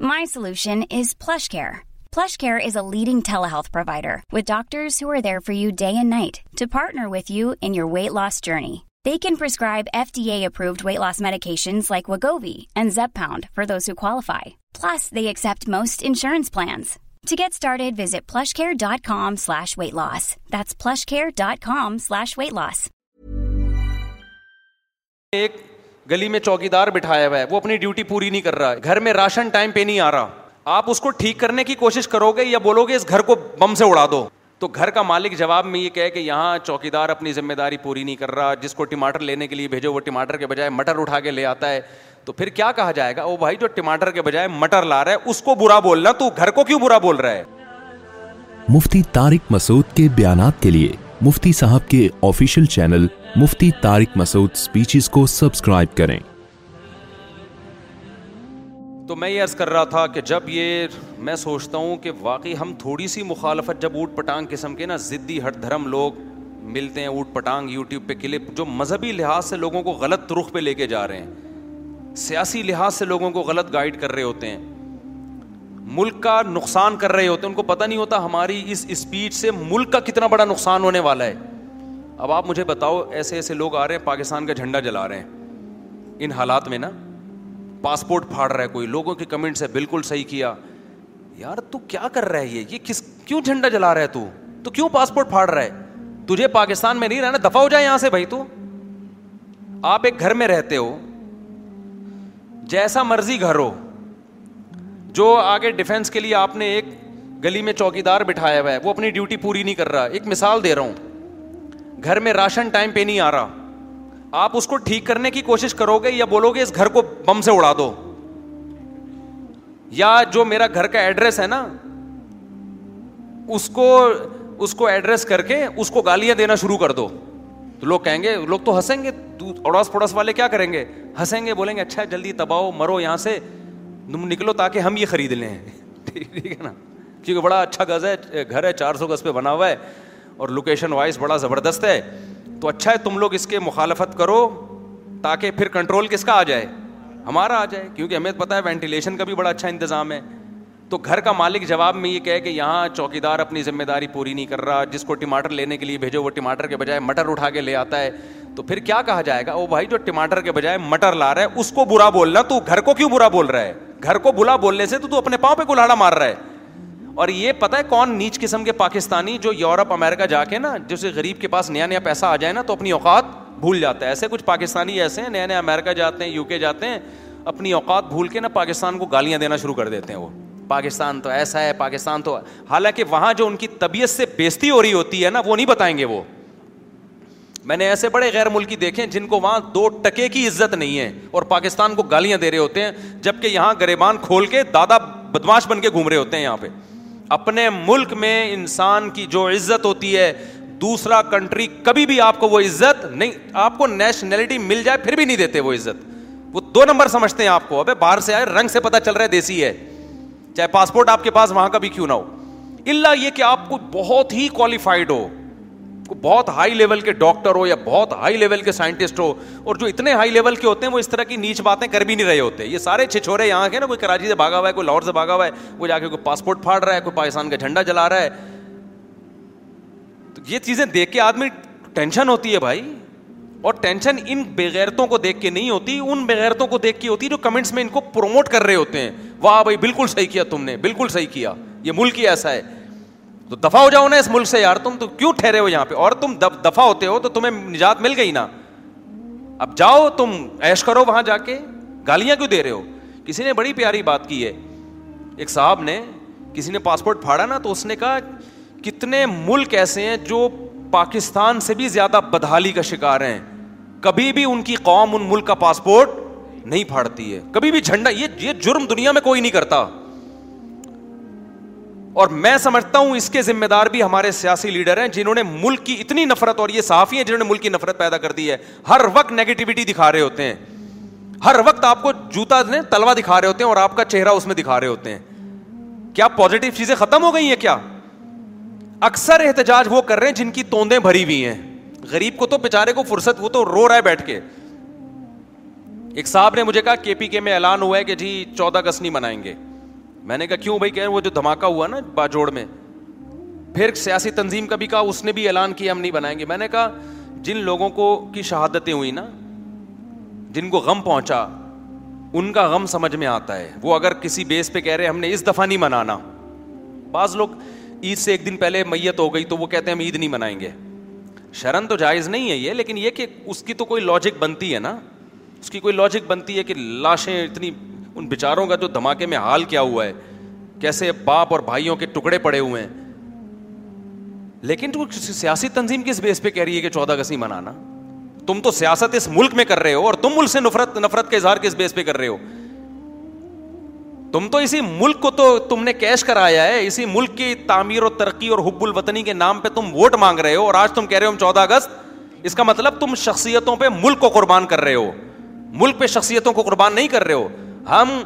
My solutions flash care is a leading day night to partner with you in last journey the conscribe T editions plans گلی میں چوکی دار بٹھایا ہوا ہے وہ اپنی ڈیوٹی پوری نہیں کر رہا ہے گھر میں راشن ٹائم پہ نہیں آ رہا آپ اس کو ٹھیک کرنے کی کوشش کرو گے یا بولو گے اس گھر کو بم سے اڑا دو تو گھر کا مالک جواب میں یہ کہے کہ یہاں چوکی دار اپنی ذمہ داری پوری نہیں کر رہا جس کو ٹماٹر لینے کے لیے بھیجو وہ ٹماٹر کے بجائے مٹر اٹھا کے لے آتا ہے تو پھر کیا کہا جائے گا وہ بھائی جو ٹماٹر کے بجائے مٹر لا رہا ہے اس کو برا بولنا تو گھر کو کیوں برا بول رہا ہے مفتی تارک مسعود کے بیانات کے لیے مفتی صاحب کے official channel Mufti Tariq Masood speeches کو سبسکرائب کریں تو میں یہ کر رہا تھا کہ جب یہ میں سوچتا ہوں کہ واقعی ہم تھوڑی سی مخالفت جب اوٹ پٹانگ قسم کے نا زدی ہٹ دھرم لوگ ملتے ہیں اوٹ پٹانگ یوٹیوب پہ کلپ جو مذہبی لحاظ سے لوگوں کو غلط رخ پہ لے کے جا رہے ہیں سیاسی لحاظ سے لوگوں کو غلط گائیڈ کر رہے ہوتے ہیں ملک کا نقصان کر رہے ہوتے ہیں ان کو پتہ نہیں ہوتا ہماری اس اسپیچ سے ملک کا کتنا بڑا نقصان ہونے والا ہے اب آپ مجھے بتاؤ ایسے ایسے لوگ آ رہے ہیں پاکستان کا جھنڈا جلا رہے ہیں ان حالات میں نا پاسپورٹ پھاڑ رہا ہے کوئی لوگوں کے کمنٹ سے بالکل صحیح کیا یار تو کیا کر رہا ہے یہ یہ کس کیوں جھنڈا جلا رہا ہے تو تو کیوں پاسپورٹ پھاڑ رہا ہے تجھے پاکستان میں نہیں رہنا دفاع ہو جائے یہاں سے بھائی تو آپ ایک گھر میں رہتے ہو جیسا مرضی گھر ہو جو آگے ڈیفینس کے لیے آپ نے ایک گلی میں چوکی دار بٹھایا ہوا ہے وہ اپنی ڈیوٹی پوری نہیں کر رہا ایک مثال دے رہا ہوں گھر میں راشن ٹائم پہ نہیں آ رہا آپ اس کو ٹھیک کرنے کی کوشش کرو گے یا بولو گے اس گھر کو بم سے اڑا دو یا جو میرا گھر کا ایڈریس ہے نا اس کو اس کو ایڈریس کر کے اس کو گالیاں دینا شروع کر دو تو لوگ کہیں گے لوگ تو ہنسیں گے اڑوس پڑوس والے کیا کریں گے ہنسیں گے بولیں گے اچھا جلدی دباؤ مرو یہاں سے تم نکلو تاکہ ہم یہ خرید لیں ٹھیک ہے نا کیونکہ بڑا اچھا گز ہے گھر ہے چار سو گز پہ بنا ہوا ہے اور لوکیشن وائز بڑا زبردست ہے تو اچھا ہے تم لوگ اس کے مخالفت کرو تاکہ پھر کنٹرول کس کا آ جائے ہمارا آ جائے کیونکہ ہمیں پتہ ہے وینٹیلیشن کا بھی بڑا اچھا انتظام ہے تو گھر کا مالک جواب میں یہ کہے کہ یہاں چوکی دار اپنی ذمہ داری پوری نہیں کر رہا جس کو ٹماٹر لینے کے لیے بھیجو وہ ٹماٹر کے بجائے مٹر اٹھا کے لے آتا ہے تو پھر کیا کہا جائے گا وہ بھائی جو ٹماٹر کے بجائے مٹر لا رہا ہے اس کو برا بولنا تو گھر کو کیوں برا بول رہا ہے گھر کو بلا بولنے سے تو اپنے پاؤں پہ گلاڑا مار رہا ہے اور یہ پتا ہے کون نیچ قسم کے پاکستانی جو یورپ امیرکا جا کے نا جسے غریب کے پاس نیا نیا پیسہ آ جائے نا تو اپنی اوقات بھول جاتا ہے ایسے کچھ پاکستانی ایسے ہیں نیا نیا امیرکا جاتے ہیں یو کے جاتے ہیں اپنی اوقات بھول کے نا پاکستان کو گالیاں دینا شروع کر دیتے ہیں وہ پاکستان تو ایسا ہے پاکستان تو حالانکہ وہاں جو ان کی طبیعت سے بیزتی ہو رہی ہوتی ہے نا وہ نہیں بتائیں گے وہ میں نے ایسے بڑے غیر ملکی دیکھے جن کو وہاں دو ٹکے کی عزت نہیں ہے اور پاکستان کو گالیاں دے رہے ہوتے ہیں جبکہ یہاں گریبان کھول کے دادا بدماش بن کے گھوم رہے ہوتے ہیں یہاں پہ اپنے ملک میں انسان کی جو عزت ہوتی ہے دوسرا کنٹری کبھی بھی آپ کو وہ عزت نہیں آپ کو نیشنلٹی مل جائے پھر بھی نہیں دیتے وہ عزت وہ دو نمبر سمجھتے ہیں آپ کو ابھی باہر سے آئے رنگ سے پتا چل رہا ہے دیسی ہے چاہے پاسپورٹ آپ کے پاس وہاں کا بھی کیوں نہ ہو اللہ یہ کہ آپ کو بہت ہی کوالیفائڈ ہو بہت ہائی لیول کے ڈاکٹر ہو یا بہت ہائی لیول کے سائنٹسٹ ہو اور جو اتنے ہائی لیول کے ہوتے ہیں وہ اس طرح کی نیچ باتیں کر بھی نہیں رہے ہوتے یہ سارے چھچورے یہاں کے نا کوئی کراچی سے بھاگا ہوا ہے کوئی لاہور سے بھاگا ہوا ہے جا کے کوئی پاسپورٹ پھاڑ رہا ہے کوئی پاکستان کا جھنڈا جلا رہا ہے تو یہ چیزیں دیکھ کے آدمی ٹینشن ہوتی ہے بھائی اور ٹینشن ان بغیرتوں کو دیکھ کے نہیں ہوتی ان بغیرتوں کو دیکھ کے ہوتی جو کمنٹس میں ان کو پروموٹ کر رہے ہوتے ہیں واہ بھائی بالکل صحیح کیا تم نے بالکل صحیح کیا یہ ملک ہی ایسا ہے تو دفاع ہو جاؤ نا اس ملک سے یار تم تو کیوں ٹھہرے ہو یہاں پہ اور تم دفاع ہوتے ہو تو تمہیں نجات مل گئی نا اب جاؤ تم ایش کرو وہاں جا کے گالیاں کیوں دے رہے ہو کسی نے بڑی پیاری بات کی ہے ایک صاحب نے کسی نے پاسپورٹ پھاڑا نا تو اس نے کہا کتنے ملک ایسے ہیں جو پاکستان سے بھی زیادہ بدحالی کا شکار ہیں کبھی بھی ان کی قوم ان ملک کا پاسپورٹ نہیں پھاڑتی ہے کبھی بھی جھنڈا یہ یہ جرم دنیا میں کوئی نہیں کرتا اور میں سمجھتا ہوں اس کے ذمہ دار بھی ہمارے سیاسی لیڈر ہیں جنہوں نے ملک کی اتنی نفرت اور یہ صحافی ہیں جنہوں نے ملک کی نفرت پیدا کر دی ہے ہر وقت نیگیٹیوٹی دکھا رہے ہوتے ہیں ہر وقت آپ کو جوتا تلوا دکھا رہے ہوتے ہیں اور آپ کا چہرہ اس میں دکھا رہے ہوتے ہیں کیا پوزیٹو چیزیں ختم ہو گئی ہیں کیا اکثر احتجاج وہ کر رہے ہیں جن کی توندیں بھری ہوئی ہیں غریب کو تو بےچارے کو فرصت وہ تو رو رہا ہے بیٹھ کے ایک صاحب نے مجھے کہا کے پی کے میں اعلان ہوا ہے کہ جی چودہ اگست نہیں منائیں گے میں نے کہا کیوں بھائی کہ وہ جو دھماکہ ہوا نا باجوڑ میں پھر سیاسی تنظیم کا بھی کہا اس نے بھی اعلان کیا ہم نہیں بنائیں گے میں نے کہا جن لوگوں کو کی شہادتیں ہوئی نا جن کو غم پہنچا ان کا غم سمجھ میں آتا ہے وہ اگر کسی بیس پہ کہہ رہے ہم نے اس دفعہ نہیں منانا بعض لوگ عید سے ایک دن پہلے میت ہو گئی تو وہ کہتے ہیں ہم عید نہیں منائیں گے شرن تو جائز نہیں ہے یہ لیکن یہ کہ اس کی تو کوئی لاجک بنتی ہے نا اس کی کوئی لاجک بنتی ہے کہ لاشیں اتنی ان بیچاروں کا جو دھماکے میں حال کیا ہوا ہے کیسے باپ اور بھائیوں کے ٹکڑے پڑے ہوئے ہیں لیکن تو سیاسی تنظیم کس بیس پہ کہہ رہی ہے کہ چودہ اگست ہی منانا تم تو سیاست اس ملک میں کر رہے ہو اور تم ملک سے نفرت نفرت کا اظہار کس بیس پہ کر رہے ہو تم تو اسی ملک کو تو تم نے کیش کرایا ہے اسی ملک کی تعمیر اور ترقی اور حب الوطنی کے نام پہ تم ووٹ مانگ رہے ہو اور آج تم کہہ رہے ہو چودہ اگست اس کا مطلب تم شخصیتوں پہ ملک کو قربان کر رہے ہو ملک پہ شخصیتوں کو قربان نہیں کر رہے ہو ہم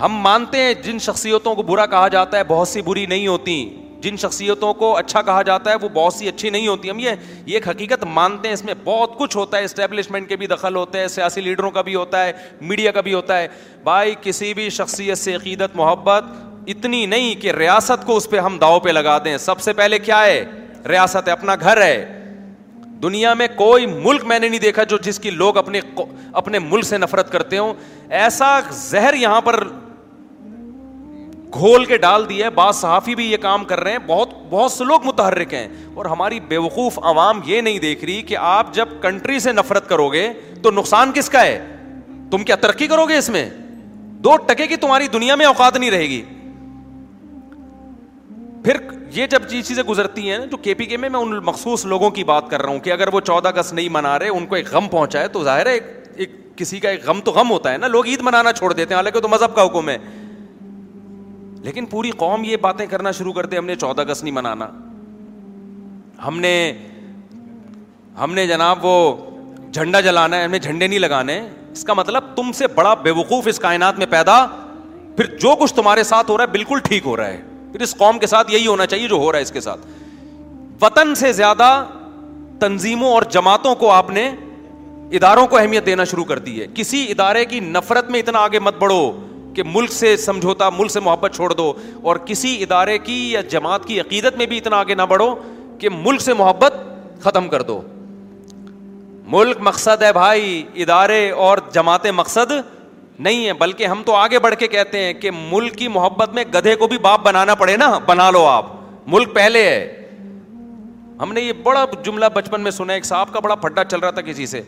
ہم مانتے ہیں جن شخصیتوں کو برا کہا جاتا ہے بہت سی بری نہیں ہوتی جن شخصیتوں کو اچھا کہا جاتا ہے وہ بہت سی اچھی نہیں ہوتی ہم یہ ایک حقیقت مانتے ہیں اس میں بہت کچھ ہوتا ہے اسٹیبلشمنٹ کے بھی دخل ہوتے ہیں سیاسی لیڈروں کا بھی ہوتا ہے میڈیا کا بھی ہوتا ہے بھائی کسی بھی شخصیت سے عقیدت محبت اتنی نہیں کہ ریاست کو اس پہ ہم داؤ پہ لگا دیں سب سے پہلے کیا ہے ریاست ہے اپنا گھر ہے دنیا میں کوئی ملک میں نے نہیں دیکھا جو جس کی لوگ اپنے اپنے ملک سے نفرت کرتے ہوں ایسا زہر یہاں پر گھول کے ڈال دیا ہے بعض صحافی بھی یہ کام کر رہے ہیں بہت سے لوگ متحرک ہیں اور ہماری بے وقوف عوام یہ نہیں دیکھ رہی کہ آپ جب کنٹری سے نفرت کرو گے تو نقصان کس کا ہے تم کیا ترقی کرو گے اس میں دو ٹکے کی تمہاری دنیا میں اوقات نہیں رہے گی پھر یہ جب چیز چیزیں گزرتی ہیں جو کے پی کے میں میں ان مخصوص لوگوں کی بات کر رہا ہوں کہ اگر وہ چودہ اگست نہیں منا رہے ان کو ایک غم پہنچا ہے تو ظاہر ہے کسی کا ایک غم تو غم ہوتا ہے نا لوگ عید منانا چھوڑ دیتے ہیں حالانکہ تو مذہب کا حکم ہے لیکن پوری قوم یہ باتیں کرنا شروع کرتے ہم نے چودہ اگست نہیں منانا ہم نے ہم نے جناب وہ جھنڈا جلانا ہے ہم نے جھنڈے نہیں لگانے اس کا مطلب تم سے بڑا بے وقوف اس کائنات میں پیدا پھر جو کچھ تمہارے ساتھ ہو رہا ہے بالکل ٹھیک ہو رہا ہے پھر اس قوم کے ساتھ یہی ہونا چاہیے جو ہو رہا ہے اس کے ساتھ وطن سے زیادہ تنظیموں اور جماعتوں کو آپ نے اداروں کو اہمیت دینا شروع کر دی ہے کسی ادارے کی نفرت میں اتنا آگے مت بڑھو کہ ملک سے سمجھوتا ملک سے محبت چھوڑ دو اور کسی ادارے کی یا جماعت کی عقیدت میں بھی اتنا آگے نہ بڑھو کہ ملک سے محبت ختم کر دو ملک مقصد ہے بھائی ادارے اور جماعتیں مقصد نہیں ہے بلکہ ہم تو آگے بڑھ کے کہتے ہیں کہ ملک کی محبت میں گدھے کو بھی باپ بنانا پڑے نا بنا لو آپ ملک پہلے ہے ہم نے یہ بڑا جملہ بچپن میں سنا ایک صاحب کا بڑا پھڈا چل رہا تھا کسی سے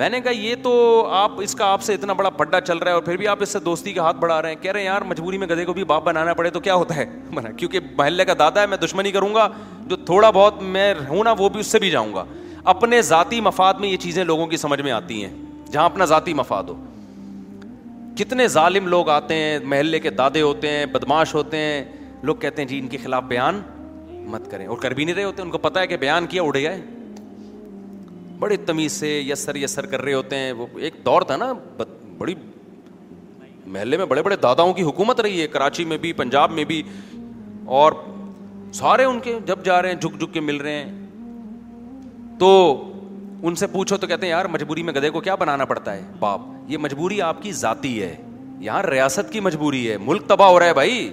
میں نے کہا یہ تو آپ اس کا آپ سے اتنا بڑا پڈا چل رہا ہے اور پھر بھی آپ اس سے دوستی کا ہاتھ بڑھا رہے ہیں کہہ رہے ہیں یار مجبوری میں گدھے کو بھی باپ بنانا پڑے تو کیا ہوتا ہے کیونکہ محلے کا دادا ہے میں دشمنی کروں گا جو تھوڑا بہت میں ہوں نا وہ بھی اس سے بھی جاؤں گا اپنے ذاتی مفاد میں یہ چیزیں لوگوں کی سمجھ میں آتی ہیں جہاں اپنا ذاتی مفاد ہو کتنے ظالم لوگ آتے ہیں محلے کے دادے ہوتے ہیں بدماش ہوتے ہیں لوگ کہتے ہیں جی ان کے خلاف بیان مت کریں اور کر بھی نہیں رہے ہوتے ان کو پتا ہے کہ بیان کیا اڑ گئے بڑے تمیز سے یسر یسر کر رہے ہوتے ہیں وہ ایک دور تھا نا بڑی محلے میں بڑے بڑے داداؤں کی حکومت رہی ہے کراچی میں بھی پنجاب میں بھی اور سارے ان کے جب جا رہے ہیں جھک جھک کے مل رہے ہیں تو ان سے پوچھو تو کہتے ہیں یار مجبوری میں گدھے کو کیا بنانا پڑتا ہے باپ یہ مجبوری آپ کی ذاتی ہے یہاں ریاست کی مجبوری ہے ہے ملک تباہ ہو رہا بھائی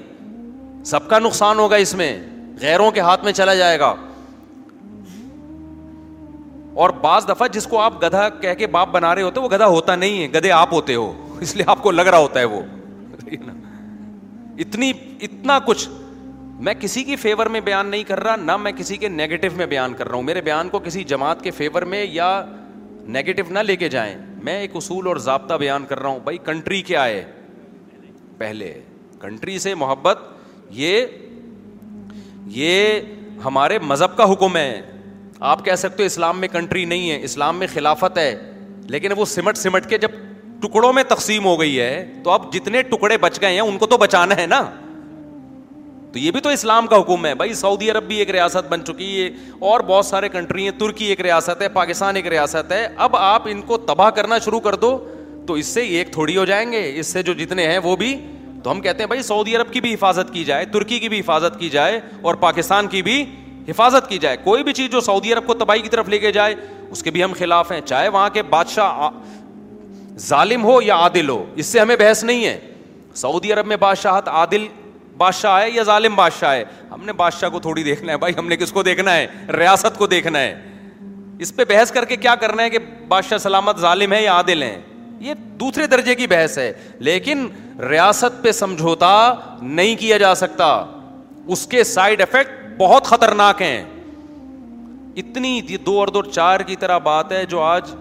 سب کا نقصان ہوگا اس میں غیروں کے ہاتھ میں چلا جائے گا اور بعض دفعہ جس کو آپ گدھا کہہ کے باپ بنا رہے ہوتے وہ گدھا ہوتا نہیں ہے گدے آپ ہوتے ہو اس لیے آپ کو لگ رہا ہوتا ہے وہ اتنی اتنا کچھ میں کسی کی فیور میں بیان نہیں کر رہا نہ میں کسی کے نیگیٹو میں بیان کر رہا ہوں میرے بیان کو کسی جماعت کے فیور میں یا نیگیٹو نہ لے کے جائیں میں ایک اصول اور ضابطہ بیان کر رہا ہوں بھائی کنٹری کیا ہے پہلے کنٹری سے محبت یہ یہ ہمارے مذہب کا حکم ہے آپ کہہ سکتے ہو اسلام میں کنٹری نہیں ہے اسلام میں خلافت ہے لیکن وہ سمٹ سمٹ کے جب ٹکڑوں میں تقسیم ہو گئی ہے تو اب جتنے ٹکڑے بچ گئے ہیں ان کو تو بچانا ہے نا تو یہ بھی تو اسلام کا حکم ہے بھائی سعودی عرب بھی ایک ریاست بن چکی ہے اور بہت سارے کنٹری ہیں ترکی ایک ریاست ہے پاکستان ایک ریاست ہے اب آپ ان کو تباہ کرنا شروع کر دو تو اس سے ایک تھوڑی ہو جائیں گے اس سے جو جتنے ہیں وہ بھی تو ہم کہتے ہیں بھائی سعودی عرب کی بھی حفاظت کی جائے ترکی کی بھی حفاظت کی جائے اور پاکستان کی بھی حفاظت کی جائے کوئی بھی چیز جو سعودی عرب کو تباہی کی طرف لے کے جائے اس کے بھی ہم خلاف ہیں چاہے وہاں کے بادشاہ ظالم ہو یا عادل ہو اس سے ہمیں بحث نہیں ہے سعودی عرب میں بادشاہت عادل بادشاہ ہے یا ظالم بادشاہ ہے ہم نے بادشاہ کو تھوڑی دیکھنا ہے بھائی ہم نے کس کو دیکھنا ہے ریاست کو دیکھنا ہے اس پہ بحث کر کے کیا کرنا ہے کہ بادشاہ سلامت ظالم ہے یا عادل ہیں یہ دوسرے درجے کی بحث ہے لیکن ریاست پہ سمجھوتا نہیں کیا جا سکتا اس کے سائڈ افیکٹ بہت خطرناک ہیں اتنی دو اور دو چار کی طرح بات ہے جو آج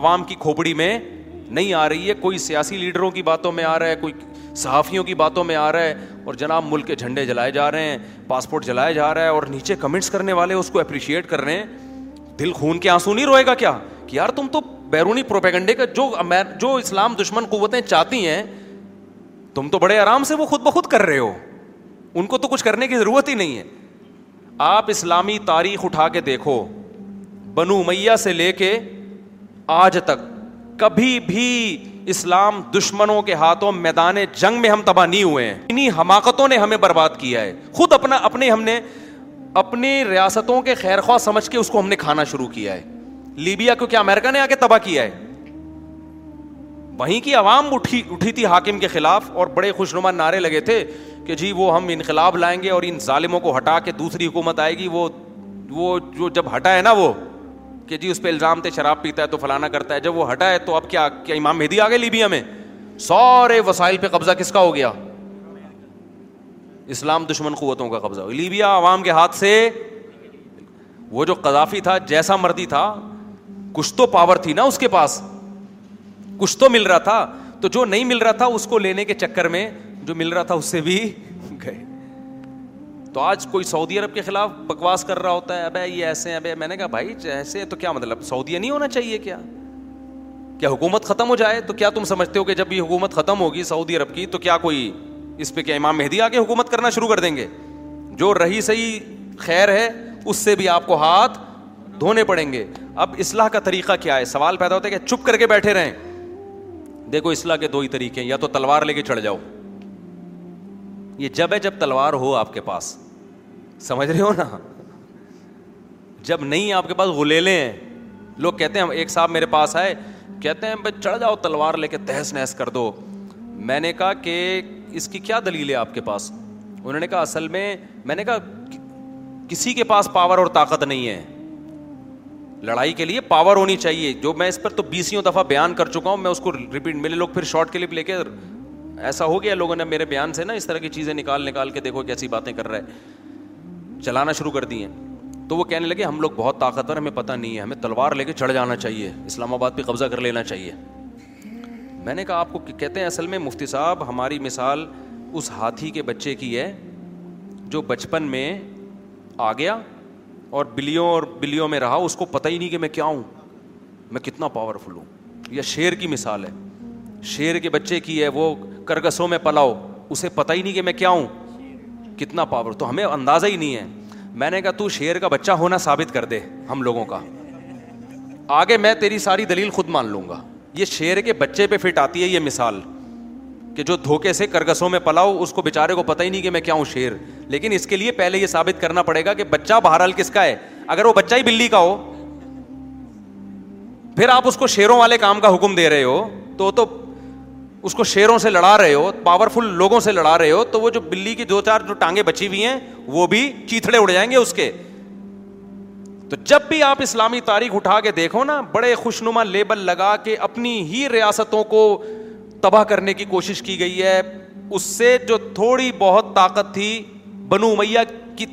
عوام کی کھوپڑی میں نہیں آ رہی ہے کوئی سیاسی لیڈروں کی باتوں میں آ رہا ہے کوئی صحافیوں کی باتوں میں آ رہا ہے اور جناب ملک کے جھنڈے جلائے جا رہے ہیں پاسپورٹ جلایا جا رہا ہے اور نیچے کمنٹس کرنے والے اس کو اپریشیٹ کر رہے ہیں دل خون کے آنسو نہیں روئے گا کیا کہ یار تم تو بیرونی پروپیگنڈے کا جو جو اسلام دشمن قوتیں چاہتی ہیں تم تو بڑے آرام سے وہ خود بخود کر رہے ہو ان کو تو کچھ کرنے کی ضرورت ہی نہیں ہے آپ اسلامی تاریخ اٹھا کے دیکھو بنو میاں سے لے کے آج تک کبھی بھی اسلام دشمنوں کے ہاتھوں میدان جنگ میں ہم تباہ نہیں ہوئے ہیں انہیں حماقتوں نے ہمیں برباد کیا ہے خود اپنا اپنے ہم نے اپنی ریاستوں کے خیر خواہ سمجھ کے اس کو ہم نے کھانا شروع کیا ہے لیبیا کو کیا امریکہ نے آ کے تباہ کیا ہے وہیں کی عوام اٹھی اٹھی تھی حاکم کے خلاف اور بڑے خوشنما نعرے لگے تھے کہ جی وہ ہم انقلاب لائیں گے اور ان ظالموں کو ہٹا کے دوسری حکومت آئے گی وہ وہ جو جب ہٹا ہے نا وہ کہ جی اس پہ الزام تھے شراب پیتا ہے تو فلانا کرتا ہے جب وہ ہٹا ہے تو اب کیا کیا امام مہدی آ گئے لیبیا میں سارے وسائل پہ قبضہ کس کا ہو گیا اسلام دشمن قوتوں کا قبضہ لیبیا عوام کے ہاتھ سے وہ جو قذافی تھا جیسا مردی تھا کچھ تو پاور تھی نا اس کے پاس کچھ تو مل رہا تھا تو جو نہیں مل رہا تھا اس کو لینے کے چکر میں جو مل رہا تھا اس سے بھی گئے تو آج کوئی سعودی عرب کے خلاف بکواس کر رہا ہوتا ہے ابے یہ ایسے ہیں ابے میں نے کہا بھائی ایسے تو کیا مطلب سعودیہ نہیں ہونا چاہیے کیا کیا حکومت ختم ہو جائے تو کیا تم سمجھتے ہو کہ جب یہ حکومت ختم ہوگی سعودی عرب کی تو کیا کوئی اس پہ کیا امام مہدی آ کے حکومت کرنا شروع کر دیں گے جو رہی سہی خیر ہے اس سے بھی آپ کو ہاتھ دھونے پڑیں گے اب اسلح کا طریقہ کیا ہے سوال پیدا ہوتا ہے کہ چپ کر کے بیٹھے رہیں دیکھو اسلح کے دو ہی طریقے ہیں یا تو تلوار لے کے چڑھ جاؤ یہ جب ہے جب تلوار ہو آپ کے پاس سمجھ رہے ہو نا جب نہیں آپ کے پاس لوگ کہتے ہیں ایک صاحب میرے پاس آئے کہتے ہیں بھائی چڑھ جاؤ تلوار لے کے کر دو میں نے کہا کہ اس کی کیا دلیل ہے آپ کے پاس انہوں نے کہا اصل میں میں نے کہا کسی کے پاس پاور اور طاقت نہیں ہے لڑائی کے لیے پاور ہونی چاہیے جو میں اس پر تو بیسوں دفعہ بیان کر چکا ہوں میں اس کو ریپیٹ میرے لوگ پھر شارٹ کلپ لے کے ایسا ہو گیا لوگوں نے میرے بیان سے نا اس طرح کی چیزیں نکال نکال کے دیکھو کیسی باتیں کر رہے چلانا شروع کر دی ہیں تو وہ کہنے لگے ہم لوگ بہت طاقتور ہمیں پتہ نہیں ہے ہمیں تلوار لے کے چڑھ جانا چاہیے اسلام آباد پہ قبضہ کر لینا چاہیے میں نے کہا آپ کو کہتے ہیں اصل میں مفتی صاحب ہماری مثال اس ہاتھی کے بچے کی ہے جو بچپن میں آ گیا اور بلیوں اور بلیوں میں رہا اس کو پتہ ہی نہیں کہ میں کیا ہوں میں کتنا پاورفل ہوں یہ شیر کی مثال ہے شیر کے بچے کی ہے وہ کرگسوں میں پلاؤ اسے پتہ ہی نہیں کہ میں کیا ہوں کتنا پاور تو ہمیں اندازہ ہی نہیں ہے میں نے کہا تو شیر کا بچہ ہونا ثابت کر دے ہم لوگوں کا آگے میں تیری ساری دلیل خود مان لوں گا یہ شیر کے بچے پہ فٹ آتی ہے یہ مثال کہ جو دھوکے سے کرگسوں میں پلاؤ اس کو بےچارے کو پتہ ہی نہیں کہ میں کیا ہوں شیر لیکن اس کے لیے پہلے یہ ثابت کرنا پڑے گا کہ بچہ بہرحال کس کا ہے اگر وہ بچہ ہی بلی کا ہو پھر آپ اس کو شیروں والے کام کا حکم دے رہے ہو تو تو اس کو شیروں سے لڑا رہے ہو پاورفل لوگوں سے لڑا رہے ہو تو وہ جو بلی کی دو چار جو ٹانگیں بچی ہوئی ہیں وہ بھی چیتڑے اڑ جائیں گے اس کے تو جب بھی آپ اسلامی تاریخ اٹھا کے دیکھو نا بڑے خوش نما لیبل لگا کے اپنی ہی ریاستوں کو تباہ کرنے کی کوشش کی گئی ہے اس سے جو تھوڑی بہت طاقت تھی بنو میاں کی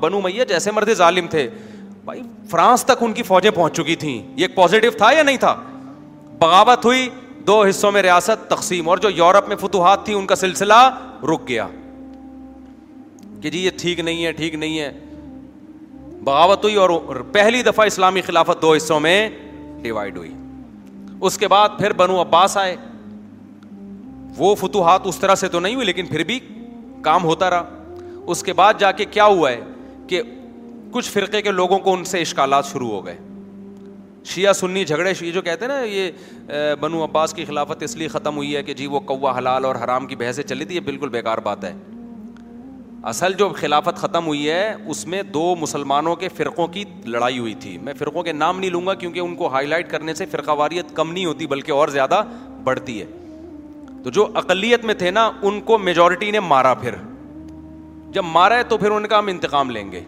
بنو میاں جیسے مرد ظالم تھے بھائی فرانس تک ان کی فوجیں پہنچ چکی تھیں یہ پازیٹو تھا یا نہیں تھا بغاوت ہوئی دو حصوں میں ریاست تقسیم اور جو یورپ میں فتوحات تھی ان کا سلسلہ رک گیا کہ جی یہ ٹھیک ٹھیک نہیں نہیں ہے ہے بغاوت ہوئی اور پہلی دفعہ اسلامی خلافت دو حصوں میں ڈیوائڈ ہوئی اس کے بعد پھر بنو عباس آئے وہ فتوحات اس طرح سے تو نہیں ہوئی لیکن پھر بھی کام ہوتا رہا اس کے بعد جا کے کیا ہوا ہے کہ کچھ فرقے کے لوگوں کو ان سے اشکالات شروع ہو گئے شیعہ سنی جھگڑے یہ جو کہتے ہیں نا یہ بنو عباس کی خلافت اس لیے ختم ہوئی ہے کہ جی وہ کوا حلال اور حرام کی بحثیں چلی تھی یہ بالکل بیکار بات ہے اصل جو خلافت ختم ہوئی ہے اس میں دو مسلمانوں کے فرقوں کی لڑائی ہوئی تھی میں فرقوں کے نام نہیں لوں گا کیونکہ ان کو ہائی لائٹ کرنے سے فرقہ واریت کم نہیں ہوتی بلکہ اور زیادہ بڑھتی ہے تو جو اقلیت میں تھے نا ان کو میجورٹی نے مارا پھر جب مارا ہے تو پھر ان کا ہم انتقام لیں گے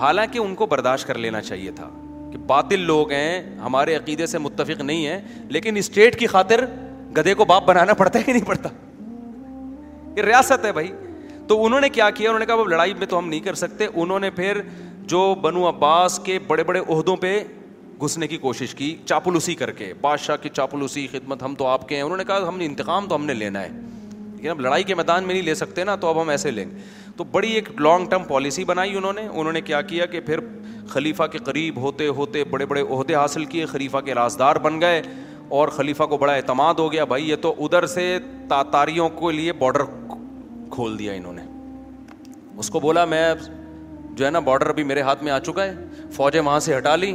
حالانکہ ان کو برداشت کر لینا چاہیے تھا کہ باطل لوگ ہیں ہمارے عقیدے سے متفق نہیں ہیں لیکن اسٹیٹ کی خاطر گدے کو باپ بنانا پڑتا ہے کہ نہیں پڑتا یہ ریاست ہے بھائی تو انہوں نے کیا کیا انہوں نے کہا لڑائی میں تو ہم نہیں کر سکتے انہوں نے پھر جو بنو عباس کے بڑے بڑے عہدوں پہ گھسنے کی کوشش کی چاپلوسی کر کے بادشاہ کی چاپلوسی خدمت ہم تو آپ کے ہیں انہوں نے کہا ہم نے انتقام تو ہم نے لینا ہے لیکن اب لڑائی کے میدان میں نہیں لے سکتے نا تو اب ہم ایسے لیں گے تو بڑی ایک لانگ ٹرم پالیسی بنائی انہوں نے انہوں نے کیا کیا کہ پھر خلیفہ کے قریب ہوتے ہوتے بڑے بڑے عہدے حاصل کیے خلیفہ کے رازدار بن گئے اور خلیفہ کو بڑا اعتماد ہو گیا بھائی یہ تو ادھر سے تاتاریوں کے لیے باڈر کھول دیا انہوں نے اس کو بولا میں جو ہے نا باڈر ابھی میرے ہاتھ میں آ چکا ہے فوجیں وہاں سے ہٹا لی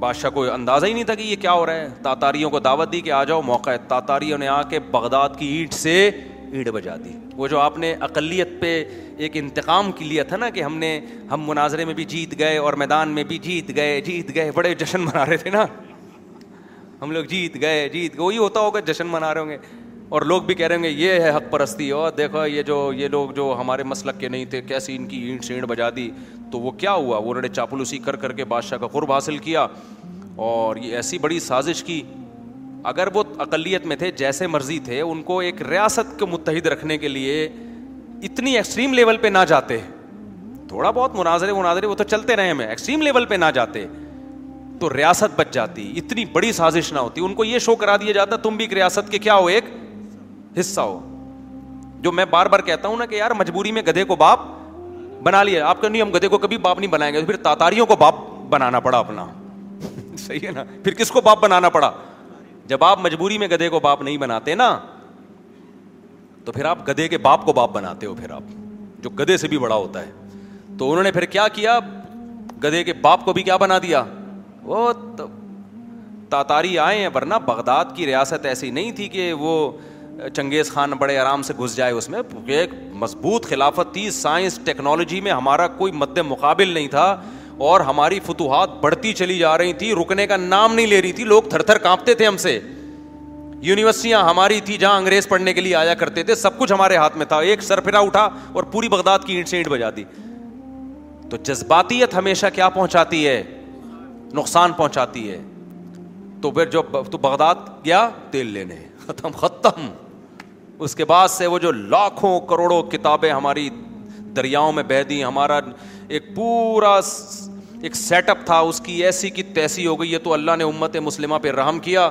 بادشاہ کو اندازہ ہی نہیں تھا کہ یہ کیا ہو رہا ہے تاتاریوں کو دعوت دی کہ آ جاؤ موقع ہے تاتاریوں نے آ کے بغداد کی اینٹ سے اینٹ بجا دی وہ جو آپ نے اقلیت پہ ایک انتقام کی لیا تھا نا کہ ہم نے ہم مناظرے میں بھی جیت گئے اور میدان میں بھی جیت گئے جیت گئے بڑے جشن منا رہے تھے نا ہم لوگ جیت گئے جیت گئے وہی ہوتا ہوگا جشن منا رہے ہوں گے اور لوگ بھی کہہ رہے ہوں گے یہ ہے حق پرستی اور دیکھو یہ جو یہ لوگ جو ہمارے مسلک کے نہیں تھے کیسی ان کی اینٹ سینٹ بجا دی تو وہ کیا ہوا انہوں نے چاپلوسی کر کر کے بادشاہ کا قرب حاصل کیا اور یہ ایسی بڑی سازش کی اگر وہ اقلیت میں تھے جیسے مرضی تھے ان کو ایک ریاست کو متحد رکھنے کے لیے اتنی ایکسٹریم لیول پہ نہ جاتے تھوڑا بہت مناظرے مناظرے وہ تو چلتے رہے ایکسٹریم لیول پہ نہ جاتے تو ریاست بچ جاتی اتنی بڑی سازش نہ ہوتی ان کو یہ شو کرا دیا جاتا تم بھی ایک ریاست کے کیا ہو ایک حصہ ہو جو میں بار بار کہتا ہوں نا کہ یار مجبوری میں گدھے کو باپ بنا لیا آپ کہ نہیں ہم گدھے کو کبھی باپ نہیں بنائیں گے پھر تاتاریوں کو باپ بنانا پڑا اپنا صحیح ہے نا پھر کس کو باپ بنانا پڑا جب آپ مجبوری میں گدے کو باپ نہیں بناتے نا تو پھر آپ گدے کے باپ کو باپ بناتے ہو پھر آپ جو گدے سے بھی بڑا ہوتا ہے تو انہوں نے پھر کیا کیا گدے کے باپ کو بھی کیا بنا دیا وہ تاتاری آئے ہیں ورنہ بغداد کی ریاست ایسی نہیں تھی کہ وہ چنگیز خان بڑے آرام سے گھس جائے اس میں ایک مضبوط خلافت تھی سائنس ٹیکنالوجی میں ہمارا کوئی مد مقابل نہیں تھا اور ہماری فتوحات بڑھتی چلی جا رہی تھی رکنے کا نام نہیں لے رہی تھی لوگ تھر تھر کانپتے تھے ہم سے یونیورسٹیاں ہماری تھی جہاں انگریز پڑھنے کے لیے آیا کرتے تھے سب کچھ ہمارے ہاتھ میں تھا ایک سر اور پوری بغداد کی اینٹ اینٹ سے بجا دی تو جذباتیت ہمیشہ کیا پہنچاتی ہے نقصان پہنچاتی ہے تو پھر جو تو بغداد گیا تیل لینے ختم ختم اس کے بعد سے وہ جو لاکھوں کروڑوں کتابیں ہماری دریاؤں میں بہہ دی ہمارا ایک پورا ایک سیٹ اپ تھا اس کی ایسی کی تیسی ہو گئی ہے تو اللہ نے امت مسلمہ پہ رحم کیا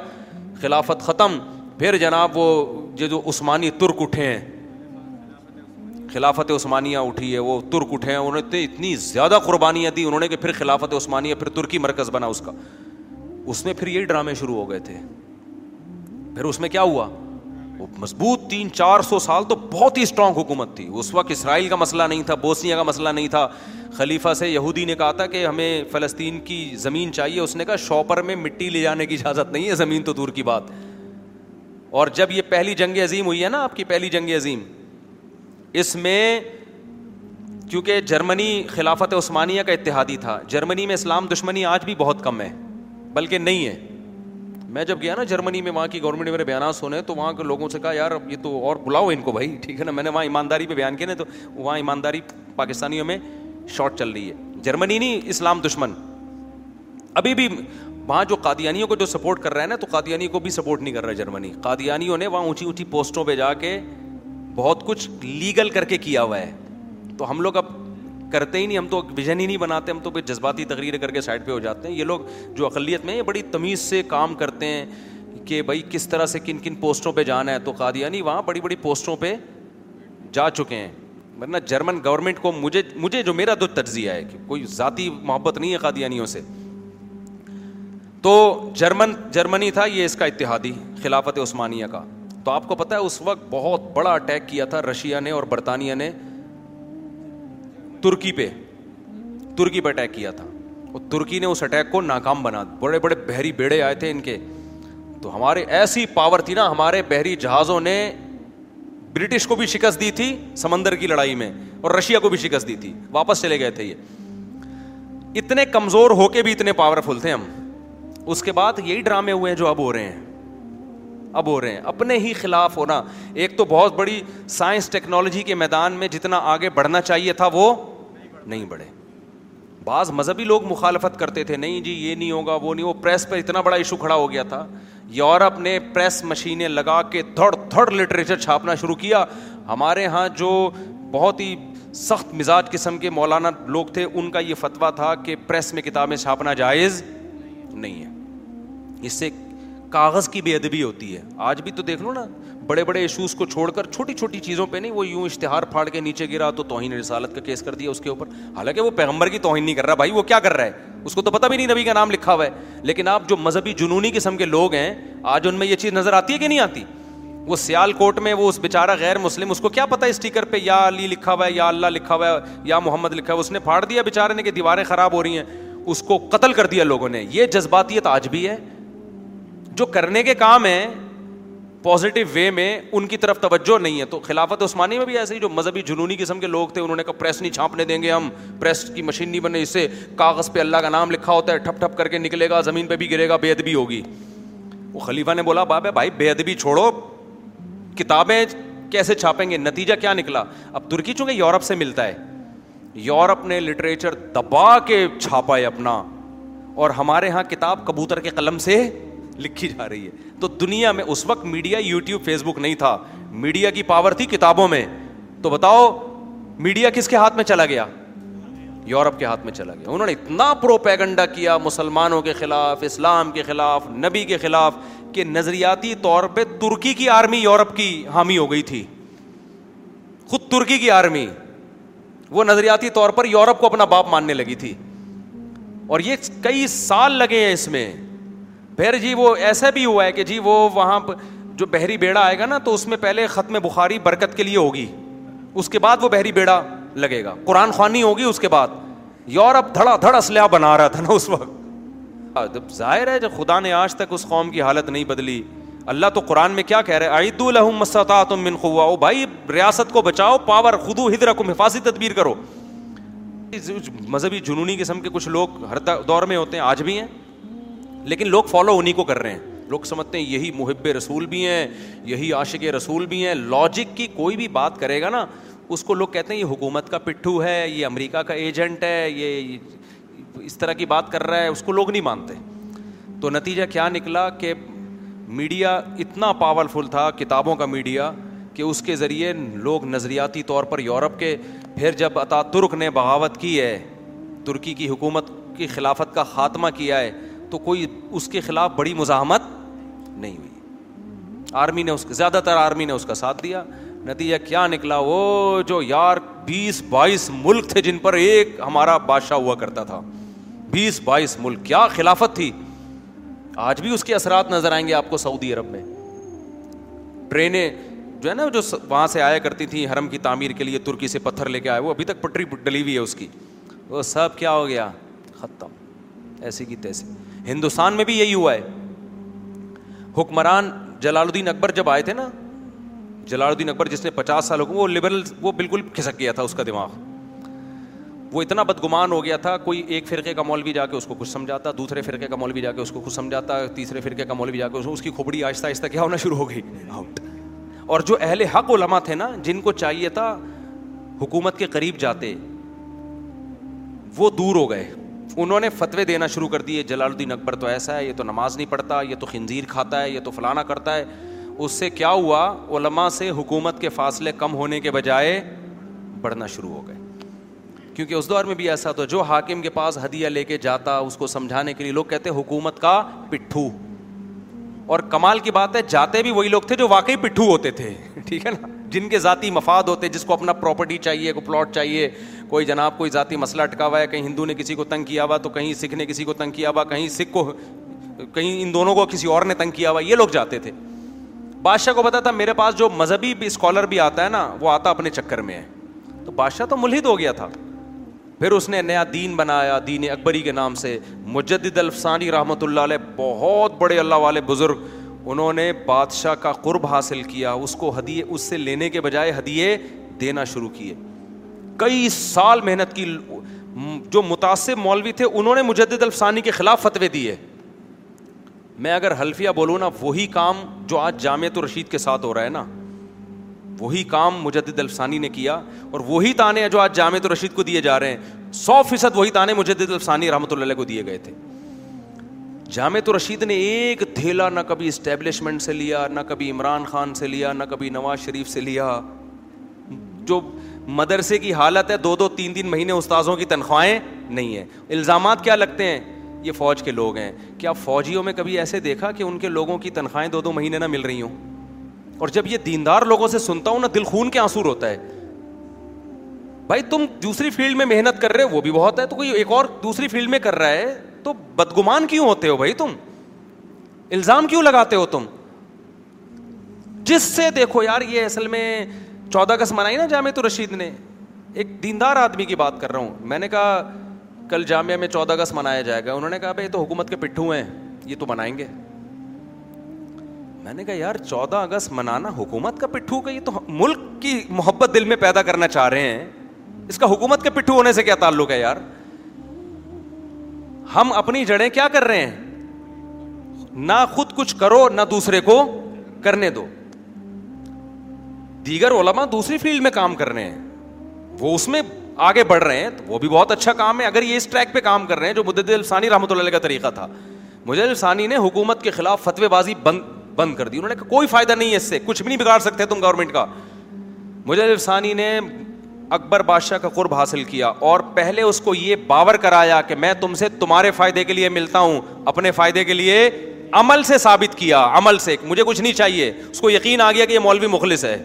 خلافت ختم پھر جناب وہ جو, جو عثمانی ترک اٹھے ہیں خلافت عثمانیہ اٹھی ہے وہ ترک اٹھے ہیں انہوں نے اتنی زیادہ قربانیاں دی انہوں نے کہ پھر خلافت عثمانیہ پھر ترکی مرکز بنا اس کا اس میں پھر یہی ڈرامے شروع ہو گئے تھے پھر اس میں کیا ہوا مضبوط تین چار سو سال تو بہت ہی اسٹرانگ حکومت تھی اس وقت اسرائیل کا مسئلہ نہیں تھا بوسنیا کا مسئلہ نہیں تھا خلیفہ سے یہودی نے کہا تھا کہ ہمیں فلسطین کی زمین چاہیے اس نے کہا شاپر میں مٹی لے جانے کی اجازت نہیں ہے زمین تو دور کی بات اور جب یہ پہلی جنگ عظیم ہوئی ہے نا آپ کی پہلی جنگ عظیم اس میں کیونکہ جرمنی خلافت عثمانیہ کا اتحادی تھا جرمنی میں اسلام دشمنی آج بھی بہت کم ہے بلکہ نہیں ہے میں جب گیا نا جرمنی میں وہاں کی گورنمنٹ میرے بیانات سنے تو وہاں کے لوگوں سے کہا یار یہ تو اور بلاؤ ان کو بھائی ٹھیک ہے نا میں نے وہاں ایمانداری پہ بیان کیا نا تو وہاں ایمانداری پاکستانیوں میں شارٹ چل رہی ہے جرمنی نہیں اسلام دشمن ابھی بھی وہاں جو قادیانیوں کو جو سپورٹ کر رہا ہے نا تو قادیانی کو بھی سپورٹ نہیں کر رہا ہے جرمنی قادیانیوں نے وہاں اونچی اونچی پوسٹوں پہ جا کے بہت کچھ لیگل کر کے کیا ہوا ہے تو ہم لوگ اب کرتے ہی نہیں ہم تو ویژن ہی نہیں بناتے ہم تو جذباتی تقریر کر کے سائڈ پہ ہو جاتے ہیں یہ لوگ جو اقلیت میں بڑی تمیز سے کام کرتے ہیں کہ بھائی کس طرح سے کن کن پوسٹوں پہ جانا ہے تو قادیانی یعنی وہاں بڑی بڑی پوسٹوں پہ جا چکے ہیں ورنہ جرمن گورنمنٹ کو مجھے جو میرا تو تجزیہ ہے کہ کوئی ذاتی محبت نہیں ہے قادیانیوں سے تو جرمن جرمنی تھا یہ اس کا اتحادی خلافت عثمانیہ کا تو آپ کو پتا ہے اس وقت بہت بڑا اٹیک کیا تھا رشیا نے اور برطانیہ نے ترکی پہ ترکی پہ اٹیک کیا تھا اور ترکی نے اس اٹیک کو ناکام بنا بڑے بڑے بحری بیڑے آئے تھے ان کے تو ہمارے ایسی پاور تھی نا ہمارے بحری جہازوں نے برٹش کو بھی شکست دی تھی سمندر کی لڑائی میں اور رشیا کو بھی شکست دی تھی واپس چلے گئے تھے یہ اتنے کمزور ہو کے بھی اتنے پاورفل تھے ہم اس کے بعد یہی ڈرامے ہوئے ہیں جو اب ہو رہے ہیں اب ہو رہے ہیں اپنے ہی خلاف ہونا ایک تو بہت بڑی سائنس ٹیکنالوجی کے میدان میں جتنا آگے بڑھنا چاہیے تھا وہ نہیں بڑھے بعض مذہبی لوگ مخالفت کرتے تھے نہیں جی یہ نہیں ہوگا وہ نہیں وہ پریس پہ اتنا بڑا ایشو کھڑا ہو گیا تھا یورپ نے پریس مشینیں لگا کے دھڑ دھڑ لٹریچر چھاپنا شروع کیا ہمارے یہاں جو بہت ہی سخت مزاج قسم کے مولانا لوگ تھے ان کا یہ فتویٰ تھا کہ پریس میں کتابیں چھاپنا جائز نہیں ہے اس سے کاغذ کی بے ادبی ہوتی ہے آج بھی تو دیکھ لو نا بڑے بڑے ایشوز کو چھوڑ کر چھوٹی چھوٹی چیزوں پہ نہیں وہ یوں اشتہار پھاڑ کے نیچے گرا تو توہین رسالت کا کیس کر دیا اس کے اوپر حالانکہ وہ پیغمبر کی توہین نہیں کر رہا بھائی وہ کیا کر رہا ہے اس کو تو پتا بھی نہیں نبی کا نام لکھا ہوا ہے لیکن آپ جو مذہبی جنونی قسم کے لوگ ہیں آج ان میں یہ چیز نظر آتی ہے کہ نہیں آتی وہ سیال کوٹ میں وہ اس بےچارا غیر مسلم اس کو کیا پتا اسٹیکر پہ یا علی لکھا ہوا ہے یا اللہ لکھا ہوا ہے یا محمد لکھا ہوا ہے اس نے پھاڑ دیا بےچارے نے کہ دیواریں خراب ہو رہی ہیں اس کو قتل کر دیا لوگوں نے یہ جذباتیت آج بھی ہے جو کرنے کے کام ہیں پازیٹو وے میں ان کی طرف توجہ نہیں ہے تو خلافت عثمانی میں بھی ایسے ہی جو مذہبی جنونی قسم کے لوگ تھے انہوں نے کہا پریس نہیں چھاپنے دیں گے ہم پریس کی مشین نہیں بنے اس سے کاغذ پہ اللہ کا نام لکھا ہوتا ہے ٹھپ ٹھپ کر کے نکلے گا زمین پہ بھی گرے گا بے ادبی ہوگی وہ خلیفہ نے بولا بابا بھائی بے ادبی چھوڑو کتابیں کیسے چھاپیں گے نتیجہ کیا نکلا اب ترکی چونکہ یورپ سے ملتا ہے یورپ نے لٹریچر دبا کے چھاپا ہے اپنا اور ہمارے یہاں کتاب کبوتر کے قلم سے لکھی جا رہی ہے تو دنیا میں اس وقت media YouTube Facebook نہیں تھا میڈیا کی پاور تھی کتابوں میں تو بتاؤ میڈیا کس کے ہاتھ میں چلا گیا یورپ کے ہاتھ میں چلا گیا انہوں نے اتنا پروپیگنڈا کیا مسلمانوں کے خلاف اسلام کے خلاف نبی کے خلاف کہ نظریاتی طور پہ ترکی کی آرمی یورپ کی حامی ہو گئی تھی خود ترکی کی آرمی وہ نظریاتی طور پر یورپ کو اپنا باپ ماننے لگی تھی اور یہ کئی سال لگے ہیں اس میں پھر جی وہ ایسا بھی ہوا ہے کہ جی وہ وہاں پہ جو بحری بیڑا آئے گا نا تو اس میں پہلے ختم بخاری برکت کے لیے ہوگی اس کے بعد وہ بحری بیڑا لگے گا قرآن خوانی ہوگی اس کے بعد یورپ دھڑا دھڑ اسلحہ بنا رہا تھا نا اس وقت ہاں، جب ظاہر ہے جب خدا نے آج تک اس قوم کی حالت نہیں بدلی اللہ تو قرآن میں کیا کہہ رہے عید الحم تم من او بھائی ریاست کو بچاؤ پاور خدو ہدر کو حفاظی تدبیر کرو مذہبی جنونی قسم کے کچھ لوگ ہر دور میں ہوتے ہیں آج بھی ہیں لیکن لوگ فالو انہیں کو کر رہے ہیں لوگ سمجھتے ہیں یہی محب رسول بھی ہیں یہی عاشق رسول بھی ہیں لاجک کی کوئی بھی بات کرے گا نا اس کو لوگ کہتے ہیں یہ حکومت کا پٹھو ہے یہ امریکہ کا ایجنٹ ہے یہ اس طرح کی بات کر رہا ہے اس کو لوگ نہیں مانتے تو نتیجہ کیا نکلا کہ میڈیا اتنا پاورفل تھا کتابوں کا میڈیا کہ اس کے ذریعے لوگ نظریاتی طور پر یورپ کے پھر جب عطا ترک نے بغاوت کی ہے ترکی کی حکومت کی خلافت کا خاتمہ کیا ہے تو کوئی اس کے خلاف بڑی مزاحمت نہیں ہوئی آرمی نے زیادہ تر آرمی نے اس کا ساتھ دیا نتیجہ کیا نکلا وہ جو یار بیس بائیس ملک تھے جن پر ایک ہمارا بادشاہ ہوا کرتا تھا بیس بائیس ملک کیا خلافت تھی آج بھی اس کے اثرات نظر آئیں گے آپ کو سعودی عرب میں ٹرینیں جو ہے نا جو وہاں سے آیا کرتی تھیں حرم کی تعمیر کے لیے ترکی سے پتھر لے کے آئے وہ ابھی تک پٹری ڈلی ہوئی ہے اس کی وہ سب کیا ہو گیا ختم ایسی کی تیسی ہندوستان میں بھی یہی ہوا ہے حکمران جلال الدین اکبر جب آئے تھے نا جلال الدین اکبر جس نے پچاس سال ہو وہ لبرل وہ بالکل کھسک گیا تھا اس کا دماغ وہ اتنا بدگمان ہو گیا تھا کوئی ایک فرقے کا مولوی جا کے اس کو کچھ سمجھاتا دوسرے فرقے کا مولوی جا کے اس کو کچھ سمجھاتا تیسرے فرقے کا مولوی جا کے اس کی کھوپڑی آہستہ آہستہ کیا ہونا شروع ہو گئی اور جو اہل حق علما تھے نا جن کو چاہیے تھا حکومت کے قریب جاتے وہ دور ہو گئے انہوں نے فتوے دینا شروع کر دیے جلال الدین اکبر تو ایسا ہے یہ تو نماز نہیں پڑھتا یہ تو خنزیر کھاتا ہے یہ تو فلانا کرتا ہے اس سے کیا ہوا علماء سے حکومت کے فاصلے کم ہونے کے بجائے بڑھنا شروع ہو گئے کیونکہ اس دور میں بھی ایسا تھا جو حاکم کے پاس ہدیہ لے کے جاتا اس کو سمجھانے کے لیے لوگ کہتے حکومت کا پٹھو اور کمال کی بات ہے جاتے بھی وہی لوگ تھے جو واقعی پٹھو ہوتے تھے ٹھیک ہے نا جن کے ذاتی مفاد ہوتے جس کو اپنا پراپرٹی چاہیے کوئی پلاٹ چاہیے کوئی جناب کوئی ذاتی مسئلہ اٹکا ہوا ہے کہیں ہندو نے کسی کو تنگ کیا ہوا تو کہیں سکھ نے کسی کو تنگ کیا ہوا کہیں سکھ کو کہیں ان دونوں کو کسی اور نے تنگ کیا ہوا یہ لوگ جاتے تھے بادشاہ کو پتا تھا میرے پاس جو مذہبی بھی اسکالر بھی آتا ہے نا وہ آتا اپنے چکر میں ہے تو بادشاہ تو ملحد ہو گیا تھا پھر اس نے نیا دین بنایا دین اکبری کے نام سے مجد الفسانی رحمۃ اللہ علیہ بہت بڑے اللہ والے بزرگ انہوں نے بادشاہ کا قرب حاصل کیا اس کو ہدیے اس سے لینے کے بجائے ہدیے دینا شروع کیے کئی سال محنت کی جو متاثر مولوی تھے انہوں نے مجدد الفسانی کے خلاف فتوے دیے میں اگر حلفیہ بولوں نا وہی کام جو آج جامعت تو رشید کے ساتھ ہو رہا ہے نا وہی کام مجدد الفسانی نے کیا اور وہی تانے جو آج جامعت تو رشید کو دیے جا رہے ہیں سو فیصد وہی تانے مجدد الفسانی رحمۃ اللہ کو دیے گئے تھے جامع تو رشید نے ایک دھیلا نہ کبھی اسٹیبلشمنٹ سے لیا نہ کبھی عمران خان سے لیا نہ کبھی نواز شریف سے لیا جو مدرسے کی حالت ہے دو دو تین تین مہینے استاذوں کی تنخواہیں نہیں ہیں الزامات کیا لگتے ہیں یہ فوج کے لوگ ہیں کیا فوجیوں میں کبھی ایسے دیکھا کہ ان کے لوگوں کی تنخواہیں دو دو مہینے نہ مل رہی ہوں اور جب یہ دیندار لوگوں سے سنتا ہوں نہ دل خون کے آنسور ہوتا ہے بھائی تم دوسری فیلڈ میں محنت کر رہے ہو وہ بھی بہت ہے تو کوئی ایک اور دوسری فیلڈ میں کر رہا ہے تو بدگمان کیوں ہوتے ہو بھائی تم الزام کیوں لگاتے ہو تم جس سے دیکھو یار یہ اصل میں چودہ اگست منائی نا جامعہ تو رشید نے ایک دیندار آدمی کی بات کر رہا ہوں میں نے کہا کل جامعہ میں چودہ اگست منایا جائے گا انہوں نے کہا یہ تو حکومت کے پٹھو ہیں یہ تو منائیں گے میں نے کہا یار چودہ اگست منانا حکومت کا پٹھو کا یہ تو ملک کی محبت دل میں پیدا کرنا چاہ رہے ہیں اس کا حکومت کے پٹھو ہونے سے کیا تعلق ہے یار ہم اپنی جڑیں کیا کر رہے ہیں نہ خود کچھ کرو نہ دوسرے کو کرنے دو دیگر علما دوسری فیلڈ میں کام کر رہے ہیں وہ اس میں آگے بڑھ رہے ہیں تو وہ بھی بہت اچھا کام ہے اگر یہ اس ٹریک پہ کام کر رہے ہیں جو مدد السانی رحمۃ اللہ کا طریقہ تھا السانی نے حکومت کے خلاف فتوی بازی بند بند کر دی انہوں نے کہا کوئی فائدہ نہیں ہے اس سے کچھ بھی نہیں بگاڑ سکتے تم گورنمنٹ کا السانی نے اکبر بادشاہ کا قرب حاصل کیا اور پہلے اس کو یہ باور کرایا کہ میں تم سے تمہارے فائدے کے لیے ملتا ہوں اپنے فائدے کے لیے عمل سے ثابت کیا عمل سے مجھے کچھ نہیں چاہیے اس کو یقین آ گیا کہ یہ مولوی مخلص ہے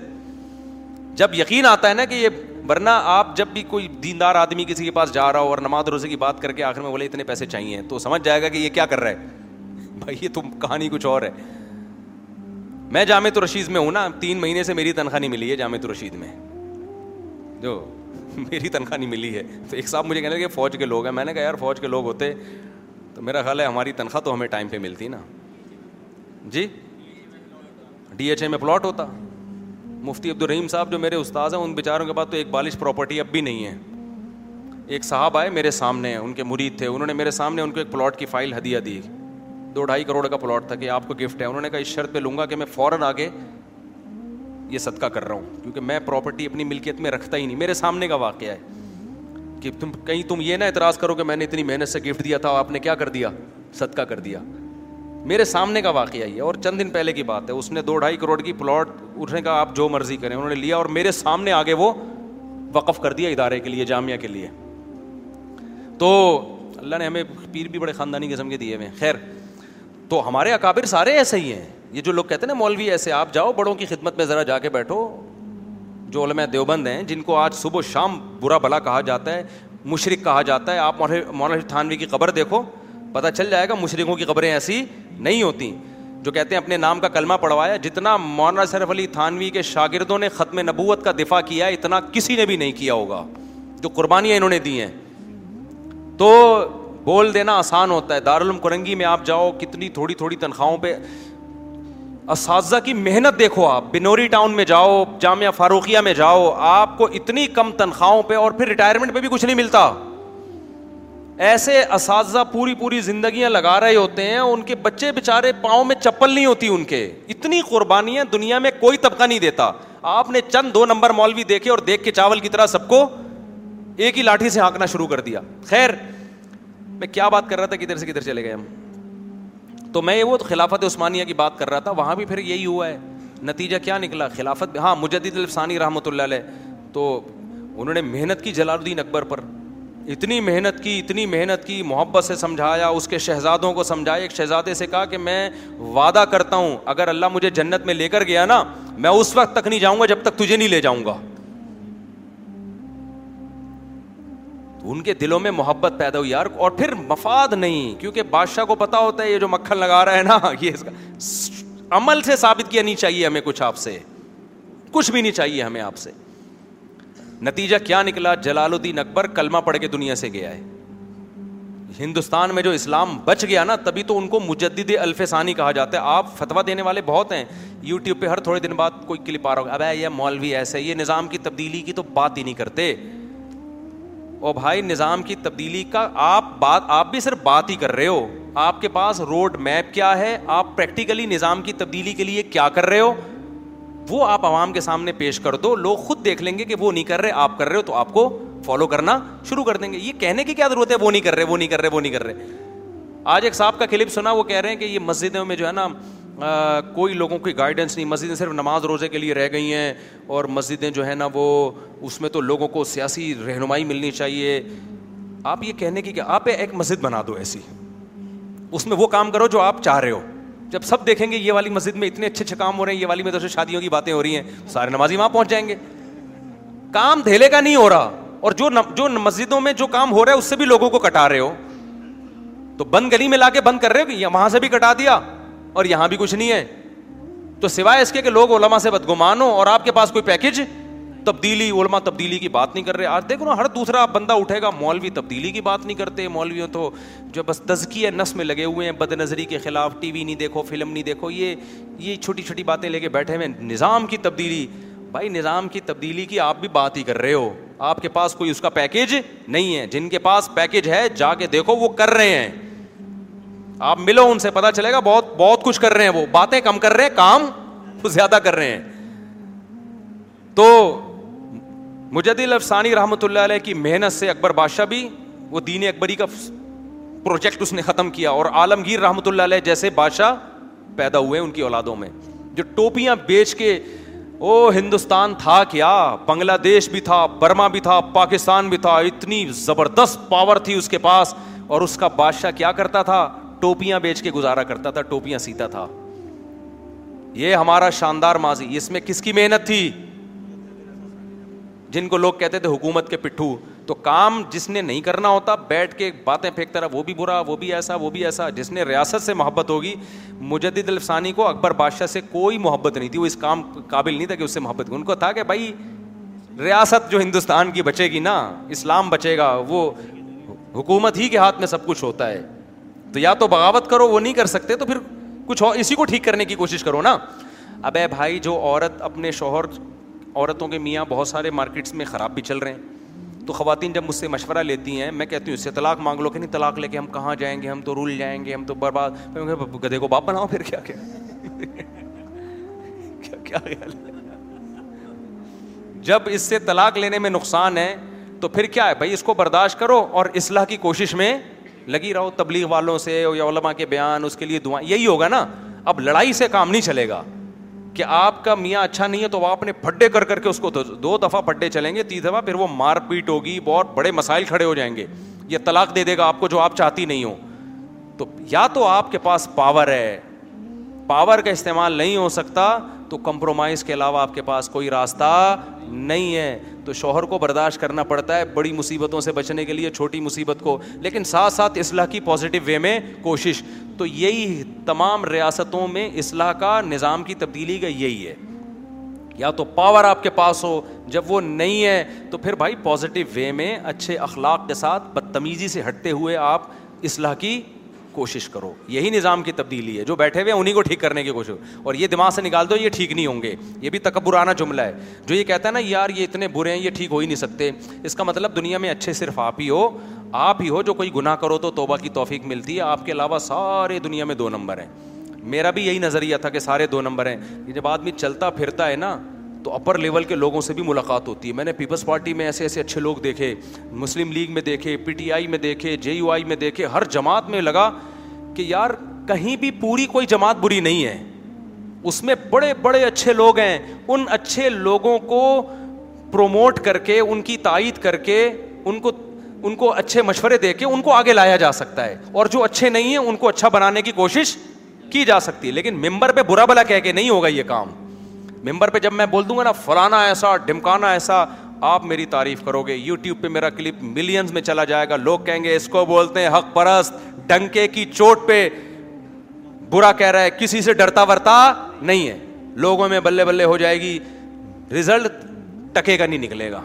جب یقین آتا ہے نا کہ یہ ورنہ آپ جب بھی کوئی دیندار آدمی کسی کے پاس جا رہا ہو اور نماز روزے کی بات کر کے آخر میں بولے اتنے پیسے چاہیے تو سمجھ جائے گا کہ یہ کیا کر رہا ہے بھائی یہ تو کہانی کچھ اور ہے میں جامع رشید میں ہوں نا تین مہینے سے میری تنخواہ نہیں ملی ہے جامع رشید میں جو میری تنخواہ نہیں ملی ہے تو ایک صاحب مجھے کہنے لگے فوج کے لوگ ہیں میں نے کہا یار فوج کے لوگ ہوتے تو میرا خیال ہے ہماری تنخواہ تو ہمیں ٹائم پہ ملتی نا جی ڈی ایچ اے میں پلاٹ ہوتا مفتی عبدالرحیم صاحب جو میرے استاد ہیں ان بیچاروں کے بعد تو ایک بالش پراپرٹی اب بھی نہیں ہے ایک صاحب آئے میرے سامنے ان کے مرید تھے انہوں نے میرے سامنے ان کو ایک پلاٹ کی فائل ہدیہ دی دو ڈھائی کروڑ کا پلاٹ تھا کہ آپ کو گفٹ ہے انہوں نے کہا اس شرط پہ لوں گا کہ میں فوراً آگے یہ صدقہ کر رہا ہوں کیونکہ میں پراپرٹی اپنی ملکیت میں رکھتا ہی نہیں میرے سامنے کا واقعہ ہے کہ تم تم کہیں یہ نہ اعتراض کرو کہ میں نے اتنی محنت سے گفٹ دیا تھا آپ نے کیا کر دیا صدقہ کر دیا میرے سامنے کا واقعہ یہ ہے اور چند دن پہلے کی بات ہے اس نے دو ڈھائی کروڑ کی پلاٹ اٹھنے کا آپ جو مرضی کریں انہوں نے لیا اور میرے سامنے آگے وہ وقف کر دیا ادارے کے لیے جامعہ کے لیے تو اللہ نے ہمیں پیر بھی بڑے خاندانی قسم کے دیے ہوئے خیر تو ہمارے اکابر سارے ایسے ہی ہیں یہ جو لوگ کہتے ہیں نا مولوی ایسے آپ جاؤ بڑوں کی خدمت میں ذرا جا کے بیٹھو جو علماء دیوبند ہیں جن کو آج صبح و شام برا بھلا کہا جاتا ہے مشرق کہا جاتا ہے آپ مولانا تھانوی کی قبر دیکھو پتہ چل جائے گا مشرقوں کی قبریں ایسی نہیں ہوتی جو کہتے ہیں اپنے نام کا کلمہ پڑھوایا جتنا مولانا شرف علی تھانوی کے شاگردوں نے ختم نبوت کا دفاع کیا ہے اتنا کسی نے بھی نہیں کیا ہوگا جو قربانیاں انہوں نے دی ہیں تو بول دینا آسان ہوتا ہے دارالعلوم کرنگی میں آپ جاؤ کتنی تھوڑی تھوڑی تنخواہوں پہ اساتذہ کی محنت دیکھو آپ بنوری ٹاؤن میں جاؤ جامعہ فاروقیہ میں جاؤ آپ کو اتنی کم تنخواہوں پہ اور پھر ریٹائرمنٹ پہ بھی کچھ نہیں ملتا ایسے اساتذہ پوری پوری زندگیاں لگا رہے ہوتے ہیں ان کے بچے بےچارے پاؤں میں چپل نہیں ہوتی ان کے اتنی قربانیاں دنیا میں کوئی طبقہ نہیں دیتا آپ نے چند دو نمبر مولوی دیکھے اور دیکھ کے چاول کی طرح سب کو ایک ہی لاٹھی سے ہانکنا شروع کر دیا خیر میں کیا بات کر رہا تھا کدھر سے کدھر چلے گئے ہم تو میں یہ وہ خلافت عثمانیہ کی بات کر رہا تھا وہاں بھی پھر یہی ہوا ہے نتیجہ کیا نکلا خلافت ہاں الفسانی رحمۃ اللہ علیہ تو انہوں نے محنت کی جلال الدین اکبر پر اتنی محنت کی اتنی محنت کی محبت سے سمجھایا اس کے شہزادوں کو سمجھایا ایک شہزادے سے کہا کہ میں وعدہ کرتا ہوں اگر اللہ مجھے جنت میں لے کر گیا نا میں اس وقت تک نہیں جاؤں گا جب تک تجھے نہیں لے جاؤں گا ان کے دلوں میں محبت پیدا ہوئی یار اور پھر مفاد نہیں کیونکہ بادشاہ کو پتا ہوتا ہے یہ جو مکھن لگا رہا ہے نا یہ اس کا عمل سے ثابت کیا نہیں چاہیے ہمیں کچھ آپ سے کچھ بھی نہیں چاہیے ہمیں آپ سے نتیجہ کیا نکلا جلال الدین اکبر کلمہ پڑھ کے دنیا سے گیا ہے ہندوستان میں جو اسلام بچ گیا نا تبھی تو ان کو الف الفسانی کہا جاتا ہے آپ فتوا دینے والے بہت ہیں یو ٹیوب پہ ہر تھوڑے دن بعد کوئی کلپ آ رہا ہوگا اب یہ مولوی ایسے یہ نظام کی تبدیلی کی تو بات ہی نہیں کرتے او بھائی نظام کی تبدیلی کا آپ بات آپ بھی صرف بات ہی کر رہے ہو آپ کے پاس روڈ میپ کیا ہے آپ پریکٹیکلی نظام کی تبدیلی کے لیے کیا کر رہے ہو وہ آپ عوام کے سامنے پیش کر دو لوگ خود دیکھ لیں گے کہ وہ نہیں کر رہے آپ کر رہے ہو تو آپ کو فالو کرنا شروع کر دیں گے یہ کہنے کی کیا ضرورت ہے وہ نہیں کر رہے وہ نہیں کر رہے وہ نہیں کر رہے آج ایک صاحب کا کلپ سنا وہ کہہ رہے ہیں کہ یہ مسجدوں میں جو ہے نا کوئی لوگوں کی گائیڈنس نہیں مسجدیں صرف نماز روزے کے لیے رہ گئی ہیں اور مسجدیں جو ہیں نا وہ اس میں تو لوگوں کو سیاسی رہنمائی ملنی چاہیے آپ یہ کہنے کی کہ آپ ایک مسجد بنا دو ایسی اس میں وہ کام کرو جو آپ چاہ رہے ہو جب سب دیکھیں گے یہ والی مسجد میں اتنے اچھے اچھے کام ہو رہے ہیں یہ والی میں دوسرے شادیوں کی باتیں ہو رہی ہیں سارے نمازی وہاں پہنچ جائیں گے کام دھیلے کا نہیں ہو رہا اور جو جو مسجدوں میں جو کام ہو رہا ہے اس سے بھی لوگوں کو کٹا رہے ہو تو بند گلی میں لا کے بند کر رہے ہو کہ وہاں سے بھی کٹا دیا اور یہاں بھی کچھ نہیں ہے تو سوائے اس کے کہ لوگ علما سے بدگمان ہو اور آپ کے پاس کوئی پیکج تبدیلی علما تبدیلی کی بات نہیں کر رہے آج دیکھو نا ہر دوسرا بندہ اٹھے گا مولوی تبدیلی کی بات نہیں کرتے مولویوں تو جو بس تزکی نس میں لگے ہوئے ہیں بد نظری کے خلاف ٹی وی نہیں دیکھو فلم نہیں دیکھو یہ یہ چھوٹی چھوٹی باتیں لے کے بیٹھے ہوئے نظام کی تبدیلی بھائی نظام کی تبدیلی کی آپ بھی بات ہی کر رہے ہو آپ کے پاس کوئی اس کا پیکج نہیں ہے جن کے پاس پیکج ہے جا کے دیکھو وہ کر رہے ہیں آپ ملو ان سے پتا چلے گا بہت بہت کچھ کر رہے ہیں وہ باتیں کم کر رہے ہیں کام زیادہ کر رہے ہیں تو مجدل افسانی رحمۃ اللہ علیہ کی محنت سے اکبر بادشاہ بھی وہ دین اکبری کا پروجیکٹ اس نے ختم کیا اور عالمگیر رحمۃ اللہ علیہ جیسے بادشاہ پیدا ہوئے ان کی اولادوں میں جو ٹوپیاں بیچ کے او ہندوستان تھا کیا بنگلہ دیش بھی تھا برما بھی تھا پاکستان بھی تھا اتنی زبردست پاور تھی اس کے پاس اور اس کا بادشاہ کیا کرتا تھا ٹوپیاں بیچ کے گزارا کرتا تھا ٹوپیاں سیتا تھا یہ ہمارا شاندار ماضی اس میں کس کی محنت تھی جن کو لوگ کہتے تھے حکومت کے پٹھو تو کام جس نے نہیں کرنا ہوتا بیٹھ کے باتیں پھینکتا رہا وہ بھی برا وہ بھی ایسا وہ بھی ایسا جس نے ریاست سے محبت ہوگی مجدد الفسانی کو اکبر بادشاہ سے کوئی محبت نہیں تھی وہ اس کام قابل نہیں تھا کہ اس سے محبت کی ان کو تھا کہ بھائی ریاست جو ہندوستان کی بچے گی نا اسلام بچے گا وہ حکومت ہی کے ہاتھ میں سب کچھ ہوتا ہے تو یا تو بغاوت کرو وہ نہیں کر سکتے تو پھر کچھ اور اسی کو ٹھیک کرنے کی کوشش کرو نا ابے بھائی جو عورت اپنے شوہر عورتوں کے میاں بہت سارے مارکیٹس میں خراب بھی چل رہے ہیں تو خواتین جب مجھ سے مشورہ لیتی ہیں میں کہتی ہوں اس سے طلاق مانگ لو کہ نہیں طلاق لے کے ہم کہاں جائیں گے ہم تو رول جائیں گے ہم تو برباد گدے کو باپ بناؤ پھر کیا کیا جب اس سے طلاق لینے میں نقصان ہے تو پھر کیا ہے بھائی اس کو برداشت کرو اور اصلاح کی کوشش میں لگی رہو تبلیغ والوں سے علماء کے کے بیان اس لیے دعائیں یہی ہوگا نا اب لڑائی سے کام نہیں چلے گا کہ آپ کا میاں اچھا نہیں ہے تو آپ نے پھڈے کر کر کے اس کو دو دفعہ پھڈے چلیں گے تیس دفعہ پھر وہ مار پیٹ ہوگی بہت بڑے مسائل کھڑے ہو جائیں گے یہ طلاق دے دے گا آپ کو جو آپ چاہتی نہیں ہو تو یا تو آپ کے پاس پاور ہے پاور کا استعمال نہیں ہو سکتا تو کمپرومائز کے علاوہ آپ کے پاس کوئی راستہ نہیں ہے تو شوہر کو برداشت کرنا پڑتا ہے بڑی مصیبتوں سے بچنے کے لیے چھوٹی مصیبت کو لیکن ساتھ ساتھ اصلاح کی پازیٹیو وے میں کوشش تو یہی تمام ریاستوں میں اصلاح کا نظام کی تبدیلی کا یہی ہے یا تو پاور آپ کے پاس ہو جب وہ نہیں ہے تو پھر بھائی پازیٹیو وے میں اچھے اخلاق کے ساتھ بدتمیزی سے ہٹتے ہوئے آپ اصلاح کی کوشش کرو یہی نظام کی تبدیلی ہے جو بیٹھے ہوئے ہیں انہیں کو ٹھیک ٹھیک کرنے کی کوشش اور یہ یہ یہ یہ یہ دماغ سے نکال دو نہیں ہوں گے بھی تکبرانہ جملہ ہے ہے جو کہتا نا یار اتنے برے ہیں یہ ٹھیک ہو ہی نہیں سکتے اس کا مطلب دنیا میں اچھے صرف آپ ہی ہو آپ ہی ہو جو کوئی گناہ کرو تو توبہ کی توفیق ملتی ہے آپ کے علاوہ سارے دنیا میں دو نمبر ہیں میرا بھی یہی نظریہ تھا کہ سارے دو نمبر ہیں جب آدمی چلتا پھرتا ہے نا تو اپر لیول کے لوگوں سے بھی ملاقات ہوتی ہے میں نے پیپلس پارٹی میں ایسے ایسے اچھے لوگ دیکھے مسلم لیگ میں دیکھے پی ٹی آئی میں دیکھے جے یو آئی میں دیکھے ہر جماعت میں لگا کہ یار کہیں بھی پوری کوئی جماعت بری نہیں ہے اس میں بڑے بڑے اچھے لوگ ہیں ان اچھے لوگوں کو پروموٹ کر کے ان کی تائید کر کے ان کو ان کو اچھے مشورے دے کے ان کو آگے لایا جا سکتا ہے اور جو اچھے نہیں ہیں ان کو اچھا بنانے کی کوشش کی جا سکتی ہے لیکن ممبر پہ برا بلا کہہ کے نہیں ہوگا یہ کام ممبر پہ جب میں بول دوں گا نا فلانا ایسا ڈمکانا ایسا آپ میری تعریف کرو گے یو ٹیوب پہ میرا کلپ ملینز میں چلا جائے گا لوگ کہیں گے اس کو بولتے ہیں حق پرست ڈنکے کی چوٹ پہ برا کہہ رہا ہے کسی سے ڈرتا ورتا نہیں ہے لوگوں میں بلے بلے ہو جائے گی رزلٹ ٹکے کا نہیں نکلے گا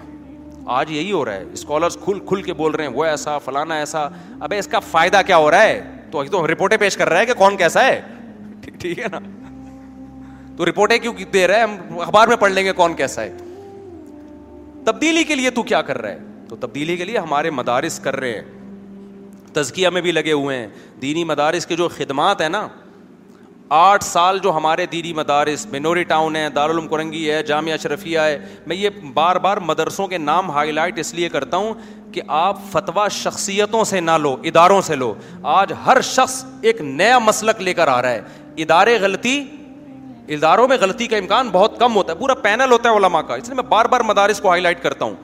آج یہی ہو رہا ہے اسکالرس کھل کھل کے بول رہے ہیں وہ ایسا فلانا ایسا ابھی اس کا فائدہ کیا ہو رہا ہے تو ابھی تو رپورٹیں پیش کر رہا ہے کہ کون کیسا ہے ٹھیک ہے نا تو رپورٹیں کیوں دے رہے ہم اخبار میں پڑھ لیں گے کون کیسا ہے تبدیلی کے لیے تو کیا کر رہا ہے تو تبدیلی کے لیے ہمارے مدارس کر رہے ہیں تزکیہ میں بھی لگے ہوئے ہیں دینی مدارس کے جو خدمات ہیں نا آٹھ سال جو ہمارے دینی مدارس مینوری ٹاؤن ہے دارالعلوم کرنگی ہے جامعہ شرفیہ ہے میں یہ بار بار مدرسوں کے نام ہائی لائٹ اس لیے کرتا ہوں کہ آپ فتویٰ شخصیتوں سے نہ لو اداروں سے لو آج ہر شخص ایک نیا مسلک لے کر آ رہا ہے ادارے غلطی اداروں میں غلطی کا امکان بہت کم ہوتا ہے پورا پینل ہوتا ہے کا اس لیے میں بار بار مدارس کو ہائی لائٹ کرتا ہوں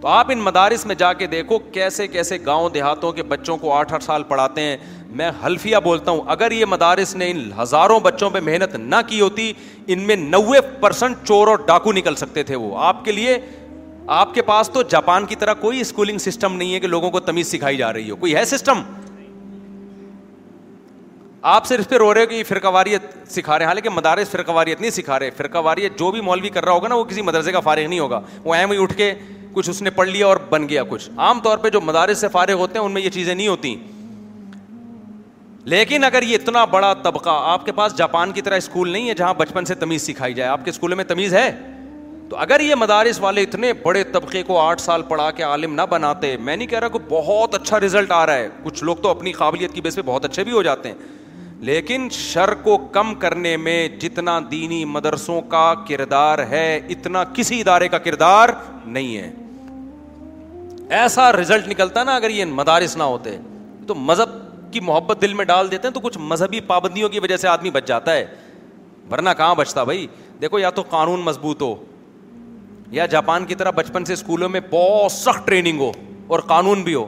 تو آپ ان مدارس میں جا کے دیکھو کیسے کیسے گاؤں دیہاتوں کے بچوں کو آٹھ آٹھ سال پڑھاتے ہیں میں حلفیہ بولتا ہوں اگر یہ مدارس نے ان ہزاروں بچوں پہ محنت نہ کی ہوتی ان میں نوے پرسینٹ چور اور ڈاکو نکل سکتے تھے وہ آپ کے لیے آپ کے پاس تو جاپان کی طرح کوئی اسکولنگ سسٹم نہیں ہے کہ لوگوں کو تمیز سکھائی جا رہی ہو کوئی ہے سسٹم آپ صرف رو رہے ہو یہ فرقہ واریت سکھا رہے ہیں حالانکہ مدارس فرقہ واریت نہیں سکھا رہے فرقہ واریت جو بھی مولوی کر رہا ہوگا نا وہ کسی مدرسے کا فارغ نہیں ہوگا وہ ایم ہی اٹھ کے کچھ اس نے پڑھ لیا اور بن گیا کچھ عام طور پہ جو مدارس سے فارغ ہوتے ہیں ان میں یہ چیزیں نہیں ہوتی لیکن اگر یہ اتنا بڑا طبقہ آپ کے پاس جاپان کی طرح اسکول نہیں ہے جہاں بچپن سے تمیز سکھائی جائے آپ کے اسکولوں میں تمیز ہے تو اگر یہ مدارس والے اتنے بڑے طبقے کو آٹھ سال پڑھا کے عالم نہ بناتے میں نہیں کہہ رہا کہ بہت اچھا ریزلٹ آ رہا ہے کچھ لوگ تو اپنی قابلیت کی بیس پہ بہت اچھے بھی ہو جاتے ہیں لیکن شر کو کم کرنے میں جتنا دینی مدرسوں کا کردار ہے اتنا کسی ادارے کا کردار نہیں ہے ایسا رزلٹ نکلتا نا اگر یہ مدارس نہ ہوتے تو مذہب کی محبت دل میں ڈال دیتے ہیں تو کچھ مذہبی پابندیوں کی وجہ سے آدمی بچ جاتا ہے ورنہ کہاں بچتا بھائی دیکھو یا تو قانون مضبوط ہو یا جاپان کی طرح بچپن سے اسکولوں میں بہت سخت ٹریننگ ہو اور قانون بھی ہو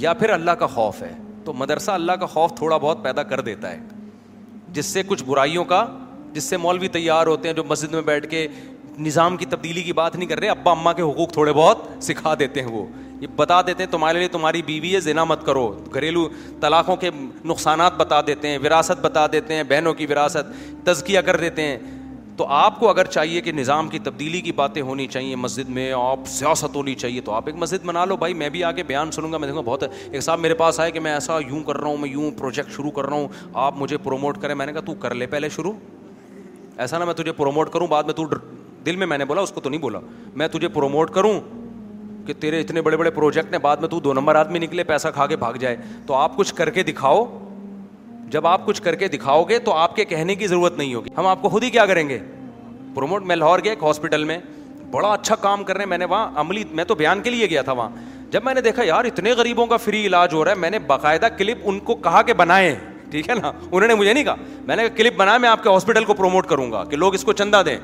یا پھر اللہ کا خوف ہے تو مدرسہ اللہ کا خوف تھوڑا بہت پیدا کر دیتا ہے جس سے کچھ برائیوں کا جس سے مولوی تیار ہوتے ہیں جو مسجد میں بیٹھ کے نظام کی تبدیلی کی بات نہیں کر رہے ابا اماں کے حقوق تھوڑے بہت سکھا دیتے ہیں وہ یہ بتا دیتے ہیں تمہارے لیے تمہاری بیوی ہے ذنا مت کرو گھریلو طلاقوں کے نقصانات بتا دیتے ہیں وراثت بتا دیتے ہیں بہنوں کی وراثت تزکیہ کر دیتے ہیں تو آپ کو اگر چاہیے کہ نظام کی تبدیلی کی باتیں ہونی چاہیے مسجد میں آپ سیاست ہونی چاہیے تو آپ ایک مسجد بنا لو بھائی میں بھی آگے بیان سنوں گا میں دیکھوں بہت ایک صاحب میرے پاس آئے کہ میں ایسا یوں کر رہا ہوں میں یوں پروجیکٹ شروع کر رہا ہوں آپ مجھے پروموٹ کریں میں نے کہا تو کر لے پہلے شروع ایسا نہ میں تجھے پروموٹ کروں بعد میں تو دل میں میں نے بولا اس کو تو نہیں بولا میں تجھے پروموٹ کروں کہ تیرے اتنے بڑے بڑے پروجیکٹ ہیں بعد میں تو دو نمبر آدمی نکلے پیسہ کھا کے بھاگ جائے تو آپ کچھ کر کے دکھاؤ جب آپ کچھ کر کے دکھاؤ گے تو آپ کے کہنے کی ضرورت نہیں ہوگی ہم آپ کو خود ہی کیا کریں گے پروموٹ میں لاہور گئے ایک ہاسپٹل میں بڑا اچھا کام کر رہے ہیں میں نے وہاں عملی میں تو بیان کے لیے گیا تھا وہاں جب میں نے دیکھا یار اتنے غریبوں کا فری علاج ہو رہا ہے میں نے باقاعدہ کلپ ان کو کہا کہ بنائے ٹھیک ہے نا انہوں نے مجھے نہیں کہا میں نے کہا کلپ بنایا میں آپ کے ہاسپٹل کو پروموٹ کروں گا کہ لوگ اس کو چندہ دیں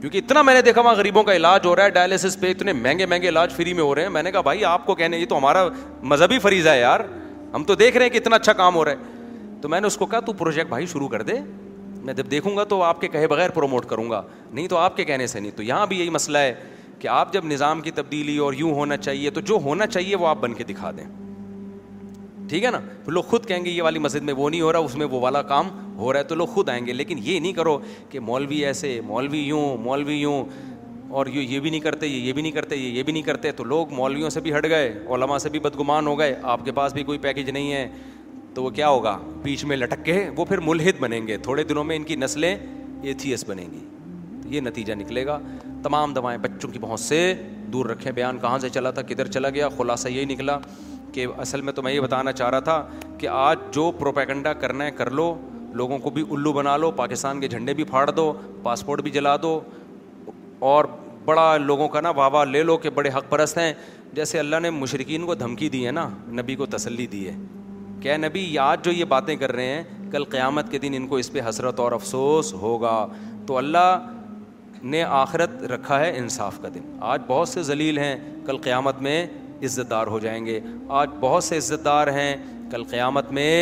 کیونکہ اتنا میں نے دیکھا وہاں غریبوں کا علاج ہو رہا ہے ڈائلسس پہ اتنے مہنگے مہنگے علاج فری میں ہو رہے ہیں میں نے کہا بھائی آپ کو کہنے یہ تو ہمارا مذہبی فریض ہے یار ہم تو دیکھ رہے ہیں کہ اتنا اچھا کام ہو رہا ہے تو میں نے اس کو کہا تو پروجیکٹ بھائی شروع کر دے میں جب دیکھوں گا تو آپ کے کہے بغیر پروموٹ کروں گا نہیں تو آپ کے کہنے سے نہیں تو یہاں بھی یہی مسئلہ ہے کہ آپ جب نظام کی تبدیلی اور یوں ہونا چاہیے تو جو ہونا چاہیے وہ آپ بن کے دکھا دیں ٹھیک ہے نا تو لوگ خود کہیں گے یہ والی مسجد میں وہ نہیں ہو رہا اس میں وہ والا کام ہو رہا ہے تو لوگ خود آئیں گے لیکن یہ نہیں کرو کہ مولوی ایسے مولوی یوں مولوی یوں اور یہ یہ بھی نہیں کرتے یہ یہ بھی نہیں کرتے یہ یہ بھی نہیں کرتے تو لوگ مولویوں سے بھی ہٹ گئے علماء سے بھی بدگمان ہو گئے آپ کے پاس بھی کوئی پیکیج نہیں ہے تو وہ کیا ہوگا بیچ میں لٹک کے وہ پھر ملحد بنیں گے تھوڑے دنوں میں ان کی نسلیں ایتھیس بنیں گی تو یہ نتیجہ نکلے گا تمام دوائیں بچوں کی بہت سے دور رکھیں بیان کہاں سے چلا تھا کدھر چلا گیا خلاصہ یہی نکلا کہ اصل میں تو میں یہ بتانا چاہ رہا تھا کہ آج جو پروپیگنڈا کرنا ہے کر لو لوگوں کو بھی الو بنا لو پاکستان کے جھنڈے بھی پھاڑ دو پاسپورٹ بھی جلا دو اور بڑا لوگوں کا نا واہ واہ لے لو کہ بڑے حق پرست ہیں جیسے اللہ نے مشرقین کو دھمکی دی ہے نا نبی کو تسلی دی ہے کہ نبی آج جو یہ باتیں کر رہے ہیں کل قیامت کے دن ان کو اس پہ حسرت اور افسوس ہوگا تو اللہ نے آخرت رکھا ہے انصاف کا دن آج بہت سے ذلیل ہیں کل قیامت میں عزت دار ہو جائیں گے آج بہت سے عزت دار ہیں کل قیامت میں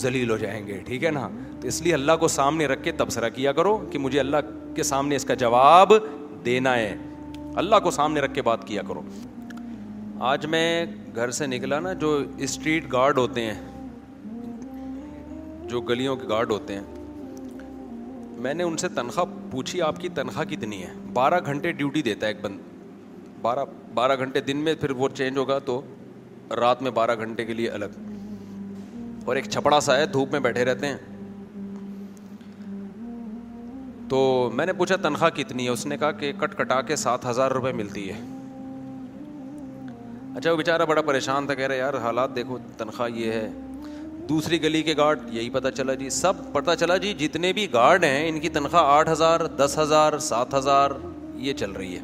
ذلیل ہو جائیں گے ٹھیک ہے نا تو اس لیے اللہ کو سامنے رکھ کے تبصرہ کیا کرو کہ مجھے اللہ کے سامنے اس کا جواب دینا ہے اللہ کو سامنے رکھ کے بات کیا کرو آج میں گھر سے نکلا نا جو اسٹریٹ گارڈ ہوتے ہیں جو گلیوں کے گارڈ ہوتے ہیں میں نے ان سے تنخواہ پوچھی آپ کی تنخواہ کتنی ہے بارہ گھنٹے ڈیوٹی دیتا ہے ایک بند بارہ بارہ گھنٹے دن میں پھر وہ چینج ہوگا تو رات میں بارہ گھنٹے کے لیے الگ اور ایک چھپڑا سا ہے دھوپ میں بیٹھے رہتے ہیں تو میں نے پوچھا تنخواہ کتنی ہے اس نے کہا کہ کٹ کٹا کے سات ہزار روپے ملتی ہے اچھا وہ بیچارہ بڑا پریشان تھا کہہ رہے یار حالات دیکھو تنخواہ یہ ہے دوسری گلی کے گارڈ یہی پتہ چلا جی سب پتہ چلا جی جتنے بھی گارڈ ہیں ان کی تنخواہ آٹھ ہزار دس ہزار سات ہزار یہ چل رہی ہے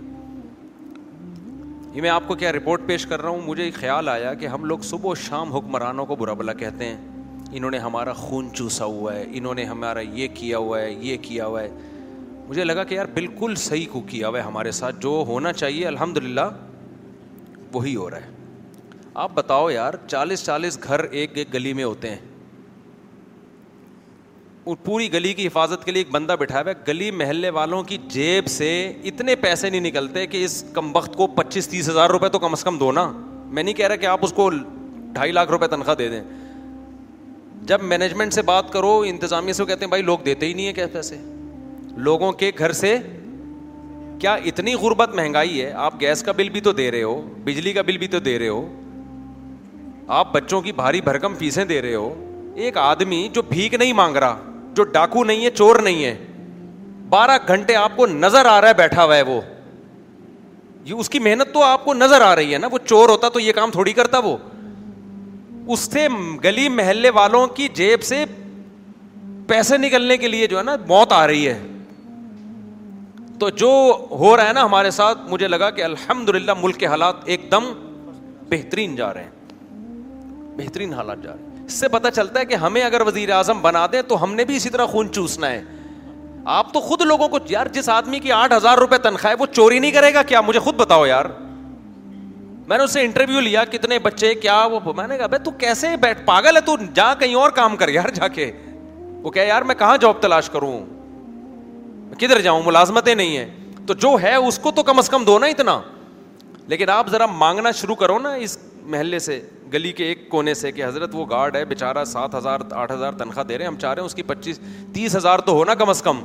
یہ میں آپ کو کیا رپورٹ پیش کر رہا ہوں مجھے خیال آیا کہ ہم لوگ صبح و شام حکمرانوں کو برا بلا کہتے ہیں انہوں نے ہمارا خون چوسا ہوا ہے انہوں نے ہمارا یہ کیا ہوا ہے یہ کیا ہوا ہے مجھے لگا کہ یار بالکل صحیح کو کیا ہوا ہے ہمارے ساتھ جو ہونا چاہیے الحمد للہ وہی ہو رہا ہے آپ بتاؤ یار چالیس چالیس گھر ایک ایک گلی میں ہوتے ہیں پوری گلی کی حفاظت کے لیے ایک بندہ بٹھایا ہوا گلی محلے والوں کی جیب سے اتنے پیسے نہیں نکلتے کہ اس کم وقت کو پچیس تیس ہزار روپے تو کم از کم دو نا میں نہیں کہہ رہا کہ آپ اس کو ڈھائی لاکھ روپے تنخواہ دے دیں جب مینجمنٹ سے بات کرو انتظامیہ سے وہ کہتے ہیں بھائی لوگ دیتے ہی نہیں ہیں کیا پیسے لوگوں کے گھر سے کیا اتنی غربت مہنگائی ہے آپ گیس کا بل بھی تو دے رہے ہو بجلی کا بل بھی تو دے رہے ہو آپ بچوں کی بھاری بھرکم فیسیں دے رہے ہو ایک آدمی جو بھیک نہیں مانگ رہا جو ڈاکو نہیں ہے چور نہیں ہے بارہ گھنٹے آپ کو نظر آ رہا ہے بیٹھا ہوا ہے وہ یہ اس کی محنت تو آپ کو نظر آ رہی ہے نا وہ چور ہوتا تو یہ کام تھوڑی کرتا وہ اس سے گلی محلے والوں کی جیب سے پیسے نکلنے کے لیے جو ہے نا موت آ رہی ہے تو جو ہو رہا ہے نا ہمارے ساتھ مجھے لگا کہ الحمد للہ ملک کے حالات ایک دم بہترین جا رہے ہیں بہترین حالات جا رہے ہیں اس سے پتہ چلتا ہے کہ ہمیں اگر وزیر اعظم بنا دیں تو ہم نے بھی اسی طرح خون چوسنا ہے آپ تو خود لوگوں کو یار جس آدمی کی آٹھ ہزار روپے تنخواہ ہے وہ چوری نہیں کرے گا کیا مجھے خود بتاؤ یار میں نے اس سے انٹرویو لیا کتنے بچے کیا وہ میں نے کہا بھائی تو کیسے بیٹھ پاگل ہے تو جا کہیں اور کام کر یار جا کے وہ کہ یار میں کہاں جاب تلاش کروں کدھر جاؤں ملازمتیں نہیں ہیں تو جو ہے اس کو تو کم از کم دو نا اتنا لیکن آپ ذرا مانگنا شروع کرو نا اس محلے سے گلی کے ایک کونے سے کہ حضرت وہ گارڈ ہے بیچارہ سات ہزار آٹھ ہزار تنخواہ دے رہے ہیں ہم چاہ رہے ہیں اس کی پچیس تیس ہزار تو ہونا کم از کم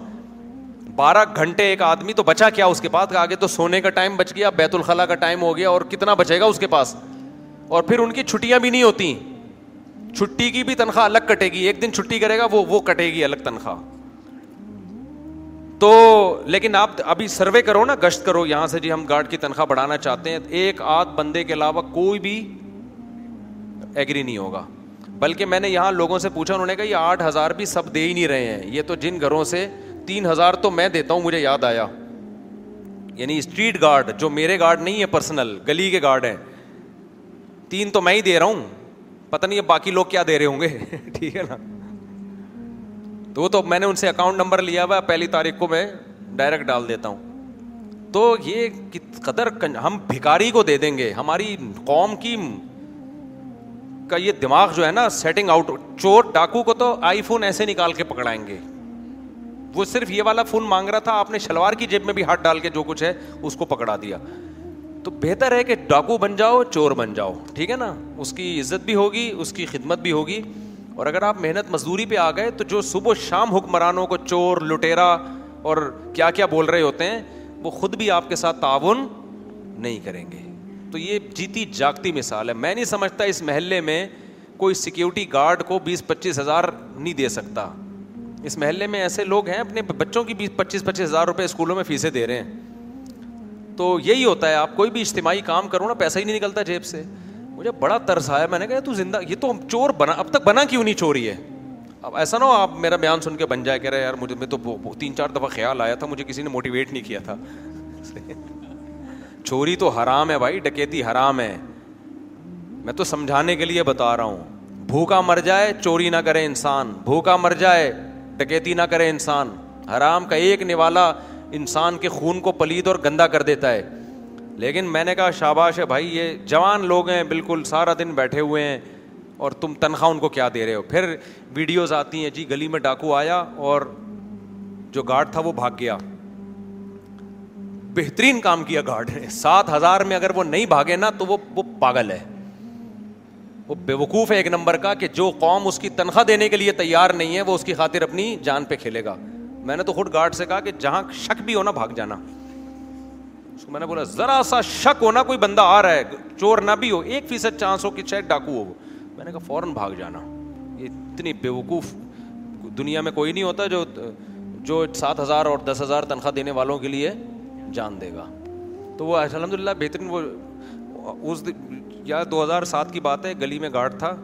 بارہ گھنٹے ایک آدمی تو بچا کیا اس کے پاس آگے تو سونے کا ٹائم بچ گیا بیت الخلاء کا ٹائم ہو گیا اور کتنا بچے گا اس کے پاس اور پھر ان کی چھٹیاں بھی نہیں ہوتی چھٹی کی بھی تنخواہ الگ کٹے گی ایک دن چھٹی کرے گا وہ وہ کٹے گی الگ تنخواہ تو لیکن آپ ابھی سروے کرو نا گشت کرو یہاں سے جی ہم گارڈ کی تنخواہ بڑھانا چاہتے ہیں ایک آدھ بندے کے علاوہ کوئی بھی ایگری نہیں ہوگا بلکہ میں نے یہاں لوگوں سے پوچھا انہوں نے کہا یہ آٹھ ہزار بھی سب دے ہی نہیں رہے ہیں یہ تو جن گھروں سے تین ہزار تو میں دیتا ہوں مجھے یاد آیا یعنی اسٹریٹ گارڈ جو میرے گارڈ نہیں ہے پرسنل گلی کے گارڈ ہیں تین تو میں ہی دے رہا ہوں پتہ نہیں یہ باقی لوگ کیا دے رہے ہوں گے ٹھیک ہے نا تو وہ تو میں نے ان سے اکاؤنٹ نمبر لیا ہوا پہلی تاریخ کو میں ڈائریکٹ ڈال دیتا ہوں تو یہ قدر ہم بھکاری کو دے دیں گے ہماری قوم کی کا یہ دماغ جو ہے نا سیٹنگ آؤٹ چور ڈاکو کو تو آئی فون ایسے نکال کے پکڑائیں گے وہ صرف یہ والا فون مانگ رہا تھا آپ نے شلوار کی جیب میں بھی ہاتھ ڈال کے جو کچھ ہے اس کو پکڑا دیا تو بہتر ہے کہ ڈاکو بن جاؤ چور بن جاؤ ٹھیک ہے نا اس کی عزت بھی ہوگی اس کی خدمت بھی ہوگی اور اگر آپ محنت مزدوری پہ آ گئے تو جو صبح و شام حکمرانوں کو چور لٹیرا اور کیا کیا بول رہے ہوتے ہیں وہ خود بھی آپ کے ساتھ تعاون نہیں کریں گے تو یہ جیتی جاگتی مثال ہے میں نہیں سمجھتا اس محلے میں کوئی سیکیورٹی گارڈ کو بیس پچیس ہزار نہیں دے سکتا اس محلے میں ایسے لوگ ہیں اپنے بچوں کی بیس پچیس پچیس ہزار روپئے اسکولوں میں فیسیں دے رہے ہیں تو یہی ہوتا ہے آپ کوئی بھی اجتماعی کام کرو نا پیسہ ہی نہیں نکلتا جیب سے مجھے بڑا ترس آیا میں نے کہا تو زندہ یہ تو چور بنا اب تک بنا کیوں نہیں چوری ہے اب ایسا نہ ہو آپ میرا بیان سن کے بن جائے کہہ رہے یار مجھے میں تو تین چار دفعہ خیال آیا تھا مجھے کسی نے موٹیویٹ نہیں کیا تھا چوری تو حرام ہے بھائی ڈکیتی حرام ہے میں تو سمجھانے کے لیے بتا رہا ہوں بھوکا مر جائے چوری نہ کرے انسان بھوکا مر جائے ڈکیتی نہ کرے انسان حرام کا ایک نوالا انسان کے خون کو پلید اور گندا کر دیتا ہے لیکن میں نے کہا شاباش ہے بھائی یہ جوان لوگ ہیں بالکل سارا دن بیٹھے ہوئے ہیں اور تم تنخواہ ان کو کیا دے رہے ہو پھر ویڈیوز آتی ہیں جی گلی میں ڈاکو آیا اور جو گارڈ تھا وہ بھاگ گیا بہترین کام کیا گارڈ نے سات ہزار میں اگر وہ نہیں بھاگے نا تو وہ وہ پاگل ہے وہ بے وقوف ہے ایک نمبر کا کہ جو قوم اس کی تنخواہ دینے کے لیے تیار نہیں ہے وہ اس کی خاطر اپنی جان پہ کھیلے گا میں نے تو خود گارڈ سے کہا کہ جہاں شک بھی ہونا بھاگ جانا اس کو میں نے بولا ذرا سا شک ہونا کوئی بندہ آ رہا ہے چور نہ بھی ہو ایک فیصد چانس ہو کہ شاید ڈاکو ہو میں نے کہا فوراً بھاگ جانا یہ اتنی بیوقوف دنیا میں کوئی نہیں ہوتا جو جو سات ہزار اور دس ہزار تنخواہ دینے والوں کے لیے جان دے گا تو وہ الحمد للہ بہترین وہ اس دن یا دو ہزار سات کی بات ہے گلی میں گارڈ تھا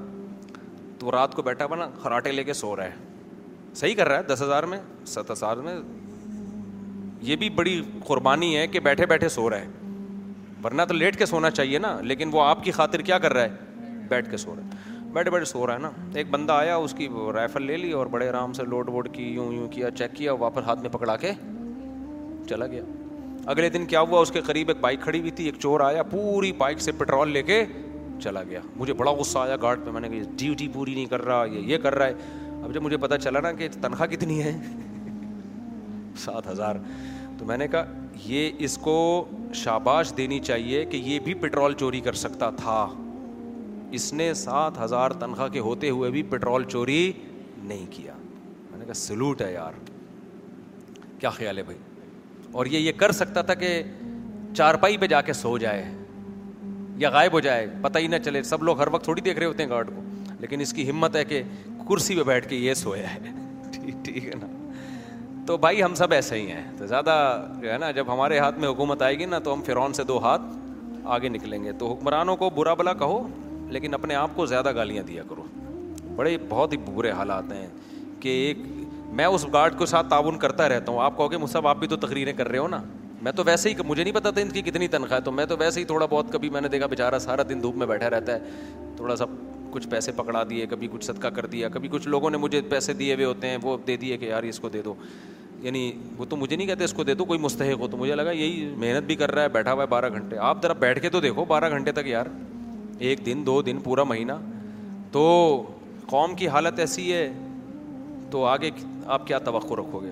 تو رات کو بیٹھا بنا خراٹے لے کے سو رہا ہے صحیح کر رہا ہے دس ہزار میں سات ہزار میں یہ بھی بڑی قربانی ہے کہ بیٹھے بیٹھے سو رہا ہے ورنہ تو لیٹ کے سونا چاہیے نا لیکن وہ آپ کی خاطر کیا کر رہا ہے بیٹھ کے سو رہا ہے بیٹھے بیٹھے سو رہا ہے نا ایک بندہ آیا اس کی رائفل لے لی اور بڑے آرام سے لوڈ ووڈ کی یوں یوں کیا چیک کیا واپس ہاتھ میں پکڑا کے چلا گیا اگلے دن کیا ہوا اس کے قریب ایک بائک کھڑی ہوئی تھی ایک چور آیا پوری بائک سے پٹرول لے کے چلا گیا مجھے بڑا غصہ آیا گارڈ پہ میں نے کہا ڈیوٹی پوری نہیں کر رہا یہ یہ کر رہا ہے اب جب مجھے پتا چلا نا کہ تنخواہ کتنی ہے سات ہزار تو میں نے کہا یہ اس کو شاباش دینی چاہیے کہ یہ بھی پٹرول چوری کر سکتا تھا اس نے سات ہزار تنخواہ کے ہوتے ہوئے بھی پٹرول چوری نہیں کیا میں نے کہا سلوٹ ہے یار کیا خیال ہے بھائی اور یہ یہ کر سکتا تھا کہ چارپائی پہ جا کے سو جائے یا غائب ہو جائے پتہ ہی نہ چلے سب لوگ ہر وقت تھوڑی دیکھ رہے ہوتے ہیں گارڈ کو لیکن اس کی ہمت ہے کہ کرسی پہ بیٹھ کے یہ سویا ہے ٹھیک ہے نا تو بھائی ہم سب ایسے ہی ہیں تو زیادہ جو ہے نا جب ہمارے ہاتھ میں حکومت آئے گی نا تو ہم فرعون سے دو ہاتھ آگے نکلیں گے تو حکمرانوں کو برا بلا کہو لیکن اپنے آپ کو زیادہ گالیاں دیا کرو بڑے بہت ہی برے حالات ہیں کہ ایک میں اس گارڈ کے ساتھ تعاون کرتا رہتا ہوں آپ کہو گے مجھ سب آپ بھی تو تقریریں کر رہے ہو نا میں تو ویسے ہی مجھے نہیں پتا تھا ان کی کتنی تنخواہ تو میں تو ویسے ہی تھوڑا بہت کبھی میں نے دیکھا بیچارہ سارا دن دھوپ میں بیٹھا رہتا ہے تھوڑا سا کچھ پیسے پکڑا دیے کبھی کچھ صدقہ کر دیا کبھی کچھ لوگوں نے مجھے پیسے دیے ہوئے ہوتے ہیں وہ دے دیے کہ یار اس کو دے دو یعنی وہ تو مجھے نہیں کہتے اس کو دے دو کوئی مستحق ہو تو مجھے لگا یہی محنت بھی کر رہا ہے بیٹھا ہوا ہے بارہ گھنٹے آپ ذرا بیٹھ کے تو دیکھو بارہ گھنٹے تک یار ایک دن دو دن پورا مہینہ تو قوم کی حالت ایسی ہے تو آگے آپ کیا توقع رکھو گے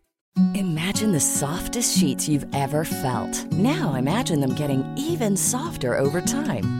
Imagine the softest sheets you've ever felt. Now imagine them getting even softer over time.